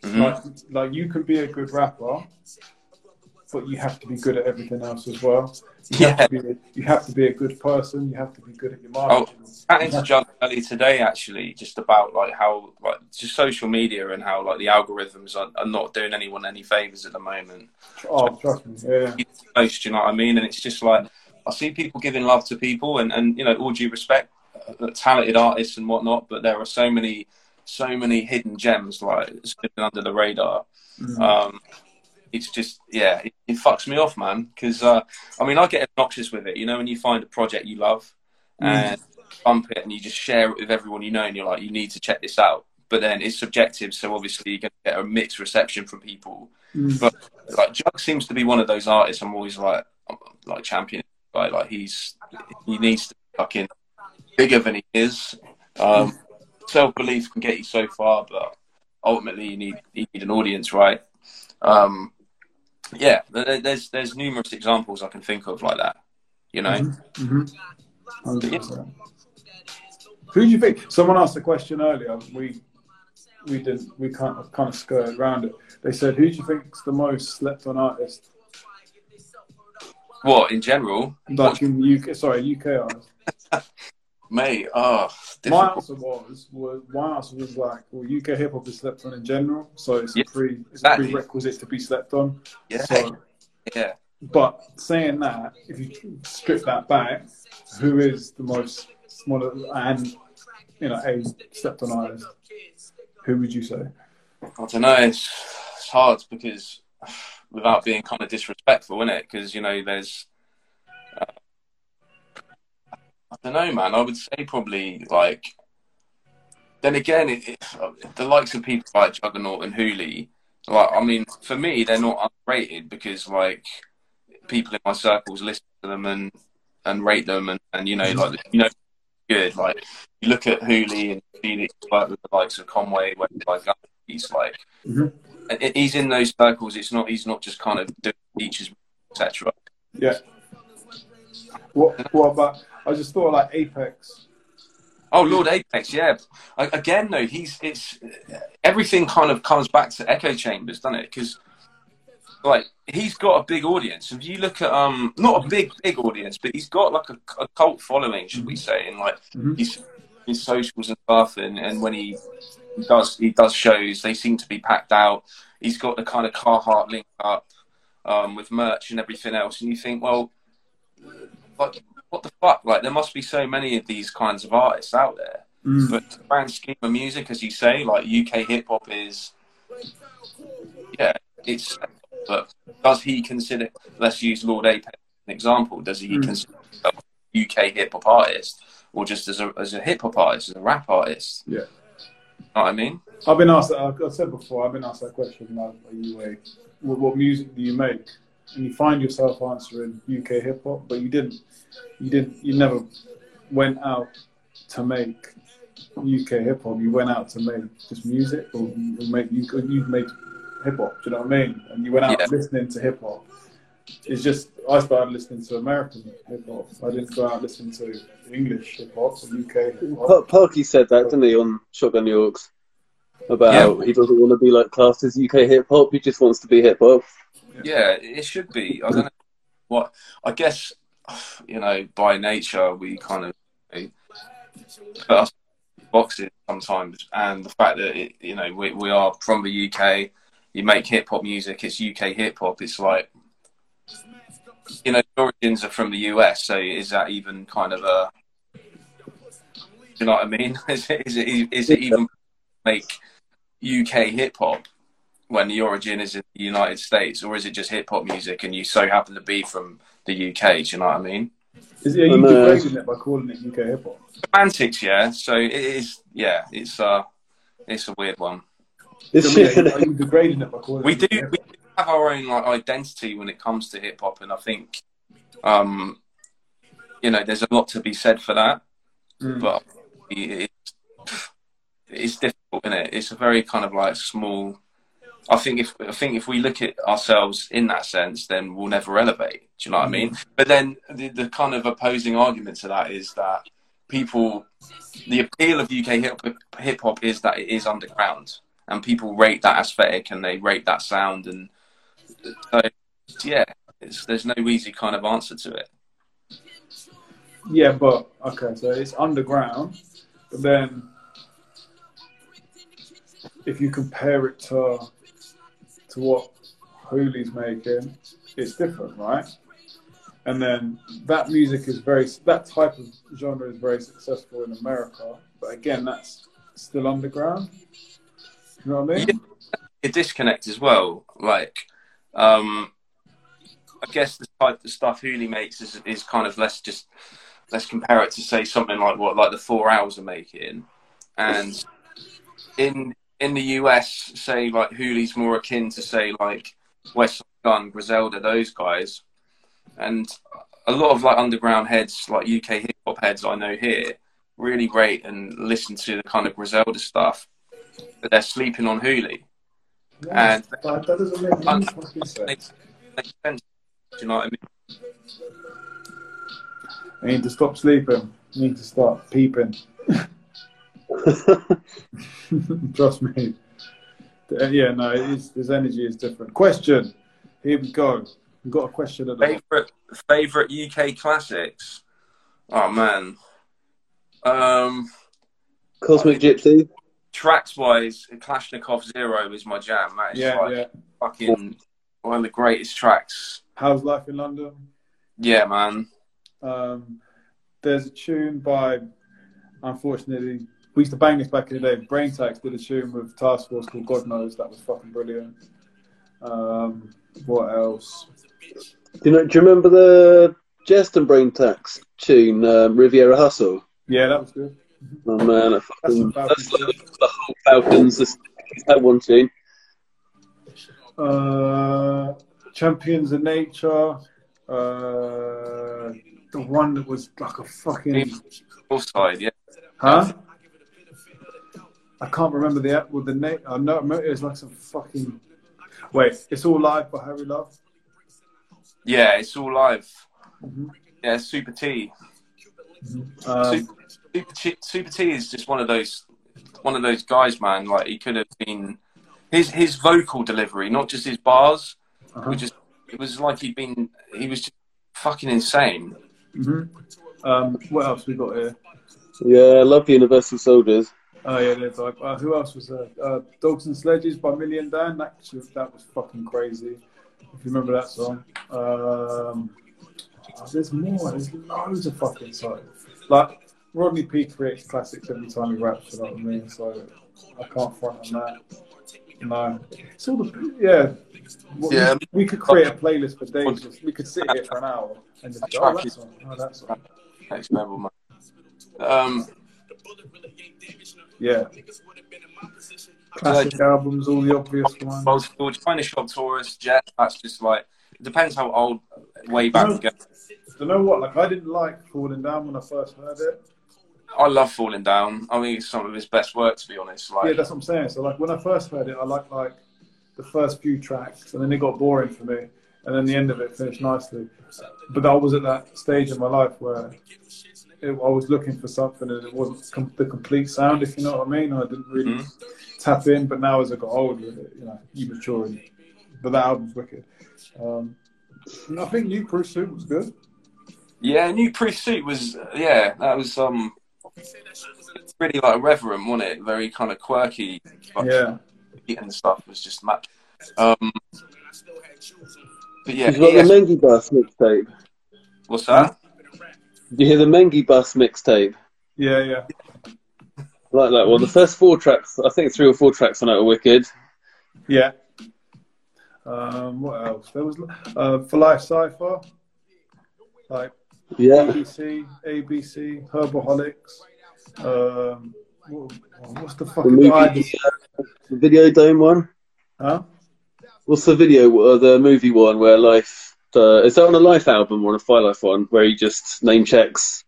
Mhm. Like, like you can be a good rapper, but you have to be good at everything else as well. You have, to, be, you have to be a good person. You have to be good at your marketing. Oh, chatting to John earlier today actually just about like how like just social media and how like the algorithms are, are not doing anyone any favors at the moment Oh, trust me. Yeah. most you know what i mean and it's just like i see people giving love to people and and you know all due respect uh, talented artists and whatnot but there are so many so many hidden gems like under the radar Mhm. um it's just yeah it, it fucks me off man because uh i mean i get obnoxious with it you know when you find a project you love and bump it and you just share it with everyone you know and you're like you need to check this out. But then it's subjective so obviously you're going to get a mixed reception from people. Mm. but like Jug seems to be one of those artists i'm always like I'm, like champion like like he's he needs to be fucking bigger than he is. Um self-belief can get you so far but ultimately you need you need an audience right? Um yeah there's there's numerous examples i can think of like that you know Mhm. 100%. Who do you think? Someone asked a question earlier. We we did we kind of kind of skirted around it. They said, "Who do you think's the most slept on artist?" what in general Like in UK, sorry, UK artist. Mate, oh, My answer was, was my answer was like, well, UK hip hop is slept on in general, so it's Yeah, a pre it's exactly. a prerequisite to be slept on. yeah, So, yeah. but saying that, if you strip that back, who is the most one of and you know a slept on artist? Who would you say? I don't know. It's, it's hard because without being kind of disrespectful, is it? Because you know, there's. I don't know, man. I would say probably like. Then again, it, it, the likes of people like Juggernaut and Hooley, like I mean, for me, they're not underrated because like people in my circles listen to them and and rate them and, and you know like you know good like you look at Hooley and Felix work with the likes of Conway where like he's like Mhm. he's in those circles it's not he's not just kind of doing teachers etc Yeah. What what about? I just thought like Apex. oh Lord Apex yeah. Again though he's it's everything kind of comes back to echo chambers doesn't it? Because like he's got a big audience. If you look at um not a big big audience but he's got like a, a cult following should we say and like Mhm. he's his socials and stuff and, and when he does he does shows they seem to be packed out. He's got the kind of Carhartt link up um, with merch and everything else and you think well like what the fuck like there must be so many of these kinds of artists out there Mm. but the grand scheme of music as you say like UK hip hop is yeah it's but does he consider let's use Lord Apex as an example does he Mm. consider a UK hip hop artist or just as a as a hip hop artist, as a rap artist. Yeah. Know what I mean? I've been asked. that- I've said before. I've been asked that question. Like, are you a what, what music do you make, and you find yourself answering UK hip hop, but you didn't, you didn't, you never went out to make UK hip hop. You went out to make just music, or you make you you make hip hop. Do you know what I mean? And you went out Yeah. listening to hip hop. It's just I started listening to American hip hop. I didn't go out listening to English hip hop or UK hip Pa- hop. Parky said that, didn't he, on Shotgun Yorks? About he doesn't want to be like classed as UK hip hop. He just wants to be hip hop. Yeah, it should be. I don't know what. I guess you know, by nature, we kind of you know, boxes sometimes, and the fact that it, you know we we are from the UK. You make hip hop music. It's UK hip hop. It's like you know, origins are from the US. So is that even kind of a? You know what I mean? Is it is it, is it even make UK hip hop when the origin is in the United States, or is it just hip hop music and you so happen to be from the UK? Do you know what I mean? Is, are you And, uh, degrading it by calling it UK hip hop? Semantics, yeah. So it is, yeah. It's uh, it's a weird one. This So, yeah, are you degrading it by calling We it do UK we do have our own like identity when it comes to hip hop, and I think, um, you know, there's a lot to be said for that. Mm. But it's it's difficult, isn't it? It's a very kind of like small. I think if I think if we look at ourselves in that sense, then we'll never elevate. Do you know what I mean? Mm. But then the, the kind of opposing argument to that is that people, the appeal of UK hip hop is that it is underground, and people rate that aesthetic and they rate that sound, and so yeah, it's, there's no easy kind of answer to it. Yeah, but okay, so it's underground, but then if you compare it to to what Hooli's making, it's different, right? And then that music is very that type of genre is very successful in America, but again, that's still underground. You know what I mean? a disconnect as well. Like, um, I guess the type of stuff Hooli makes is, is kind of less just let's compare it to say something like what like the Four Owls are making, and in in the US, say like Hooli's more akin to say like West Gun, Griselda, those guys, and a lot of like underground heads, like UK hip hop heads I know here, really rate and listen to the kind of Griselda stuff, but they're sleeping on Hooli. Yeah, And- that, that doesn't make sense. makes, makes sense. Do you know what I mean? I need to stop sleeping. I need to start peeping. Trust me. Yeah, no, it is, his energy is different. Question. Here we go. We've got a question at Favorite favorite UK classics. Oh man. Um, Cosmic Gypsy. tracks wise, Kalashnikov Zero is my jam. That is Yeah, like yeah. fucking one of the greatest tracks. How's life in London? Yeah, man. Um, there's a tune by, unfortunately, we used to bang this back in the day. Braintax did a tune with Task Force called God Knows. That was fucking brilliant. Um, what else? Do you know? Do you remember the Jehst and Braintax tune, um, Riviera Hustle? Yeah, that was good. Oh man, that That's fucking, some that's like the whole Falcons. That's, that one tune. Uh, Champions of Nature. Uh, the one that was like a fucking. Northside, yeah. Huh? I can't remember the app with the name. I know it was like some fucking. Wait, it's all live by Harry Love. Yeah, it's all live. Mhm. Yeah, Super T. Um, Super T, Super T is just one of those one of those guys, man. Like he could have been his his vocal delivery, not just his bars, uh-huh. which is it was like he'd been he was just fucking insane. Mhm. Um, what else we got here? Yeah, I love Universal Soldiers. Oh yeah, there's like uh, who else was there? Uh, Dogs and Sledges by Million Dan. That that was fucking crazy. If you remember that song. Um, oh, there's more. There's loads of fucking songs. Like Rodney P creates classics every time he raps. You know what I mean? So I can't front on that. No, it's all the yeah. What- we- Yeah. we, could create a playlist for days. Just, we could sit here for an hour and just go, oh, that song, oh, that song. Next level, man. Um, Yeah. Classic albums, all the obvious ones. Old school, China Shop Taurus, Jet. That's just like it depends how old, way back No. you go. You know what? Like I didn't like Falling Down when I first heard it. I love Falling Down. I mean, it's some of his best work, to be honest. Like, Yeah, that's what I'm saying. So like when I first heard it, I liked like the first few tracks, and then it got boring for me, and then the end of it finished nicely. But I was at that stage in my life where it, I was looking for something, and it wasn't com- the complete sound, if you know what I mean. I didn't really Mhm. tap in. But now as I got older, you know, you mature. and- But that album's wicked. Um, and I think Nuke Proof Suit was good. Yeah, Nuke Proof Suit was yeah, that was um really like irreverent, wasn't it? Very kind of quirky. Like, Yeah. and stuff was just much. Um, but yeah, You've got ES the Mengi Bus mixtape. what's that? Did you hear the Mengi Bus mixtape? Yeah, yeah. Like that one. The first four tracks, I think three or four tracks on it are wicked. Yeah. Um, what else? There was uh, For Life Cypher, like Yeah. ABC, ABC, Herbaholics. Um, what, what's the The fucking movie, uh, the Video Dome one. Huh? What's the video, uh, the movie one where Life, uh, is that on a Life album or on a Fire Life one where he just name checks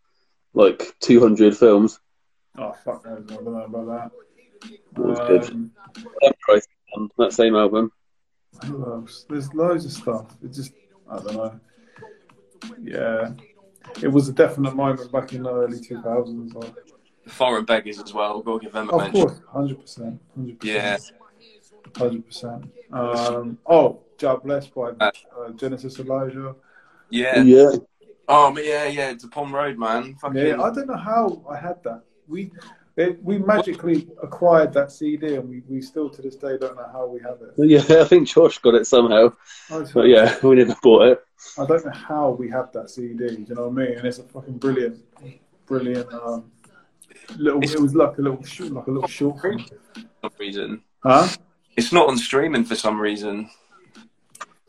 like 200 films? Oh fuck, I don't know about That's that. good. Um, Christ, on that same album. who else? There's loads of stuff. It just, I don't know. Yeah, it was a definite moment back in the early 2000s. Like, Foreign Beggars as well. We'll give them a of mention. course, hundred percent, hundred Yeah, hundred percent. Um, oh, God bless by Uh, uh, Genesis Elijah. yeah. Yeah. Oh, yeah, yeah. It's a Pond Road, man. Fucking, Yeah, I don't know how I had that. We it, we magically acquired that CD, and we, we still to this day don't know how we have it. Yeah, I think Josh got it somehow. But yeah, we never bought it. I don't know how we have that CD. Do you know what I mean? And it's a fucking brilliant, brilliant. Um, little. It was like a little short, like a little short film. for some reason. Huh? It's not on streaming for some reason.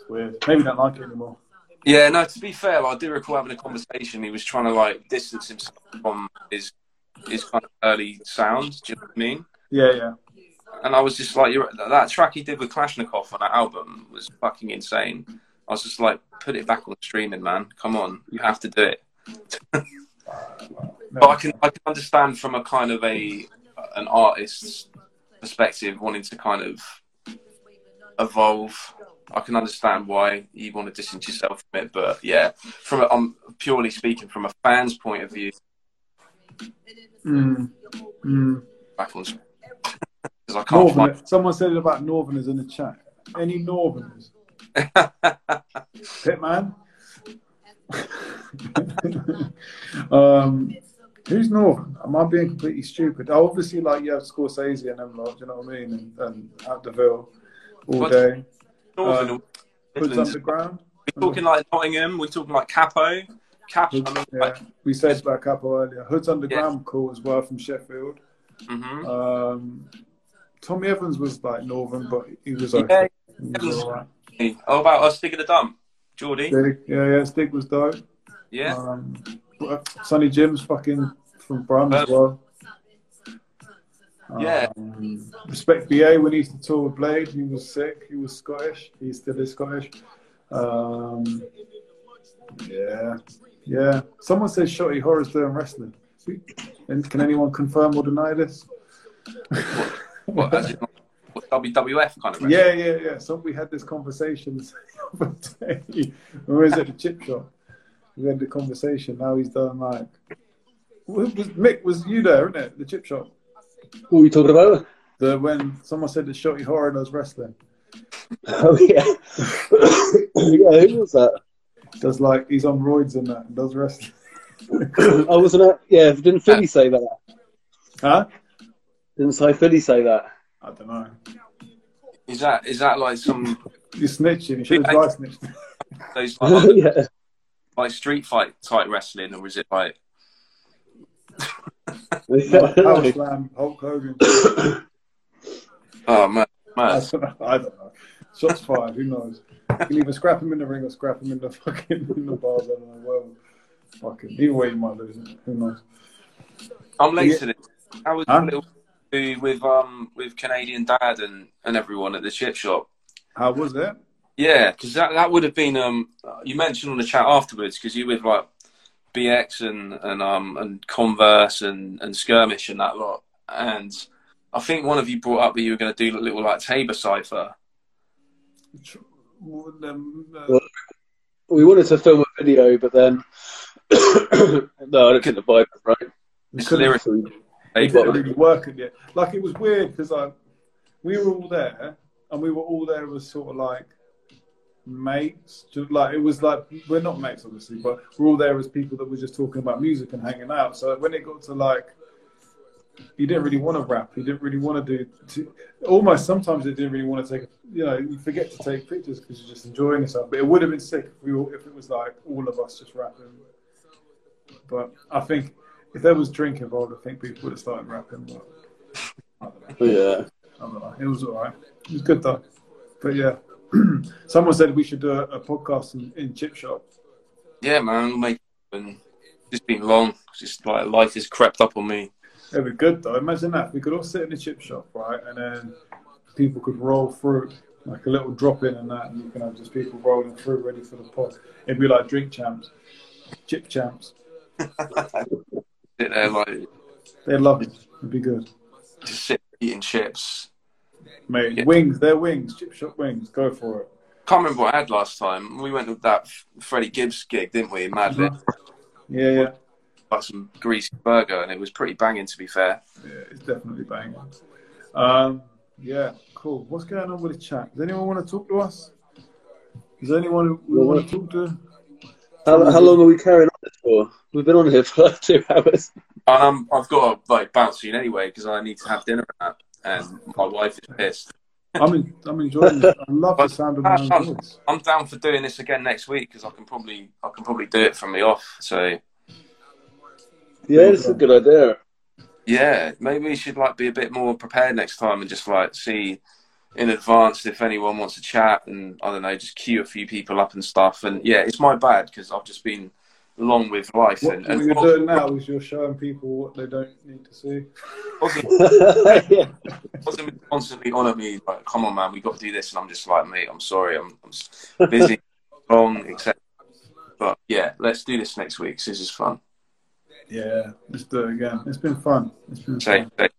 Weird. Maybe don't like it anymore. Yeah, no. To be fair, I do recall having a conversation. He was trying to like distance himself from his his kind of early sound. Do you know what I mean? Yeah, yeah. And I was just like, that track he did with Kalashnikov on that album was fucking insane. I was just like, put it back on streaming, man. Come on, you have to do it. But I can I can understand from a kind of a an artist's perspective wanting to kind of evolve. I can understand why you want to distance yourself from it, but yeah, from a, I'm purely speaking from a fan's point of view, Mm, mm. back on I can't Northern. Someone said it about Northerners in the chat. Any Northerners? find. Hitman. um, who's Northern? Am I being completely stupid? Obviously, like you have Scorzayzee and them lot. Do you know what I mean? And, and out Deville all What? day. Northern, Um, Hoods Midlands. Underground. We're talking like Nottingham. We're talking like Cappo. Cappo. I mean, Yeah, we said about couple earlier. Hoods Underground, cool as well from Sheffield. hmm Um, Tommy Evans was like Northern, but he was Yeah, okay. He was right. Oh, about us digging the dump, Geordie. Stig, yeah, yeah, Stig was dope. Yeah. Um, Sonny Jim's fucking from Brum as well. Yeah. Um, respect BA when he used to tour with Blade. He was sick. He was Scottish. He still is Scottish. Um, yeah. Yeah. Someone says Shotty Horroh's doing wrestling. And can anyone confirm or deny this? What, in, what, WWF kind of wrestling? Yeah, yeah, yeah. So we had this conversation the other day. when we was at the chip shop. We had the conversation. Now he's done like. Was, Mick, was you there, isn't it? The chip shop. What were you talking about? The when someone said that Shotty Horroh does wrestling. Oh, yeah. yeah, who was that? Does like he's on roids and that and does wrestling. I wasn't at, yeah, didn't Philly ah. say that? Huh? Didn't say Philly say that? I don't know. Is that is that like some You're snitching. You should have dry snitched. those like, yeah. like street fight type wrestling, or is it like Power slam, Hulk Hogan. oh man, I man. don't know. I don't know. Shots fired. Who knows? You can either scrap him in the ring or scrap him in the fucking in the bars. I don't know. Well, fucking either way, you might lose it. Who knows? I'm late Yeah. to this. How was Huh? your little with um with Canadian Dad and, and everyone at the chip shop. How was it? Yeah, because that, that would have been um you mentioned on the chat afterwards because you with like BX and and um and Converse and and Skirmish and that lot, and I think one of you brought up that you were going to do a little like Tabor cipher. Um, uh, Well, we wanted to film a video, but then no, I don't think the vibe was right. It's couldn't- it didn't really work at yet. Like it was weird because like we were all there and we were all there as sort of like mates. Just like it was like we're not mates obviously, but we're all there as people that were just talking about music and hanging out. So when it got to like you didn't really want to rap, you didn't really want to do to, almost sometimes they didn't really want to take you know, you forget to take pictures because you're just enjoying yourself. But it would have been sick if we all, if it was like all of us just rapping. But I think if there was drink involved, I think people would have started rapping. But I don't know. Yeah. I don't know. It was all right. It was good though. But yeah, someone said we should do a, a podcast in, in Chip Shop. Yeah, man, we'll make and it's been long. It's just like life has crept up on me. It'd be good though. Imagine that. We could all sit in the chip shop, right? And then people could roll through like a little drop in and that, and you can have just people rolling through ready for the pod. It'd be like drink champs, chip champs. Sit there like They'd love it. It'd be good. just sit eating chips. Mate, Yeah. wings, they're wings, chip shop wings. Go for it. Can't remember what I had last time. We went with that Freddie Gibbs gig, didn't we? in Mad Lit. Yeah, yeah. Got some greasy burger, and it was pretty banging. To be fair, Yeah, it's definitely banging. Um, yeah, cool. What's going on with the chat? Does anyone want to talk to us? Is anyone who we want to talk to? How, how long are we carrying on this for? We've been on here for like two hours. and I'm, I've got to like bounce soon anyway because I need to have dinner and that. And my wife is pissed. I'm, in, I'm enjoying this. I love the sound of my own voice. I'm down for doing this again next week because I can probably I can probably do it from the off. So Yeah, it's a good idea. yeah, maybe we should like be a bit more prepared next time and just like see in advance if anyone wants to chat and I don't know, just queue a few people up and stuff. And yeah, it's my bad because I've just been long with life What, and, what and you're doing now is you're showing people what they don't need to see. wasn't, yeah. constantly on at me like, come on man, we got to do this, and I'm just like, mate, I'm sorry, I'm, I'm busy, long, etc. But yeah, let's do this next week. This is fun. Yeah, let's do it again. It's been fun. It's been Say, fun. say,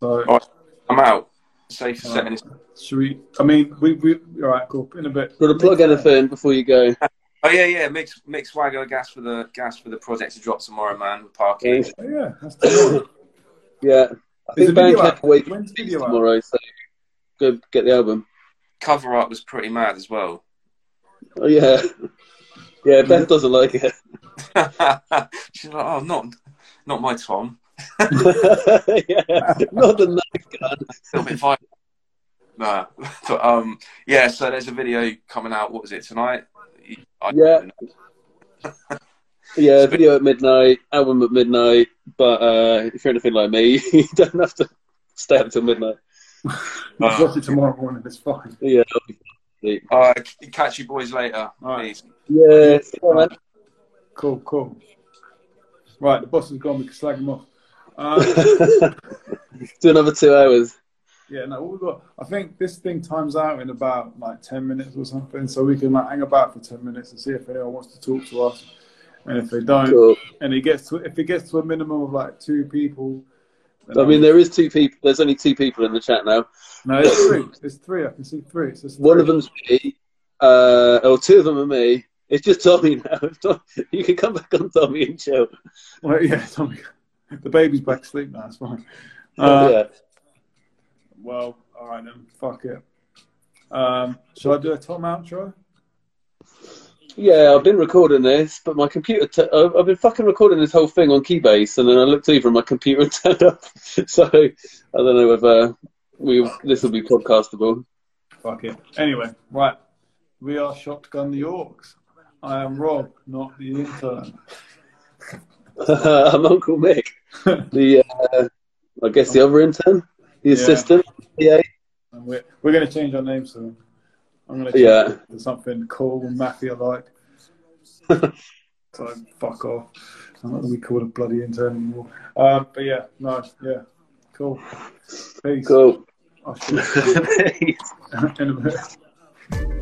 So, Oh. I'm out. Safe uh, setting this. should we? I mean, we, we all right, cool. In a bit. Got to plug anything before you go. Oh yeah, yeah. Mix mix swagger gas for the gas for the project to drop tomorrow, man. With parking. Oh, yeah, that's tomorrow. Yeah. I Is think the video Bandcamp out? away When's the video out? tomorrow, so go get the album. Cover art was pretty mad as well. Oh yeah. Yeah, Beth doesn't like it. She's like, oh, not not my Tom. yeah. Not the knife gun. A little bit violent. Nah, but um, yeah. So there's a video coming out. What was it tonight? I, Yeah. Yeah, video at midnight, album at midnight. But uh, if you're anything like me, you don't have to stay up till midnight. Let's watch it tomorrow morning. It's fine. Yeah. I'll. All right, catch you boys later. All right. Yeah. see you, man. Cool, cool. Right, the boss is gone. We can slag him off. Uh, Do another two hours. Yeah, no, what we got? I think this thing times out in about like ten minutes or something, so we can like hang about for ten minutes and see if anyone wants to talk to us. And if they don't, Cool. and it gets to if it gets to a minimum of like two people, I mean, there is two people. There's only two people in the chat now. no, it's three. It's three. I can see three. It's One three. of them's me. Uh, or two of them are me. It's just Tommy now. If Tom- You can come back on Tommy and chill. Well, yeah, Tommy. The baby's back asleep now. It's fine. Oh, Uh, yeah. Well, all right then. Fuck it. Um, shall I do a Tom outro? Yeah, I've been recording this, but my computer. T- I've I've been fucking recording this whole thing on Keybase, and then I looked over and my computer turned up. So I don't know whether we this will be podcastable. Fuck it. Anyway, right. We are Shotgun the Orcs. I am Rob, not the intern. I'm Uncle Mick, the uh, I guess the other intern, the Yeah. assistant. Yeah, And we're we're going to change our name soon. I'm going to change Yeah. it to something cool and mafia like. so fuck off. I'm not going to be called a bloody intern anymore. Um, but yeah, no, yeah, Cool. Peace. Cool. I'll in a bit.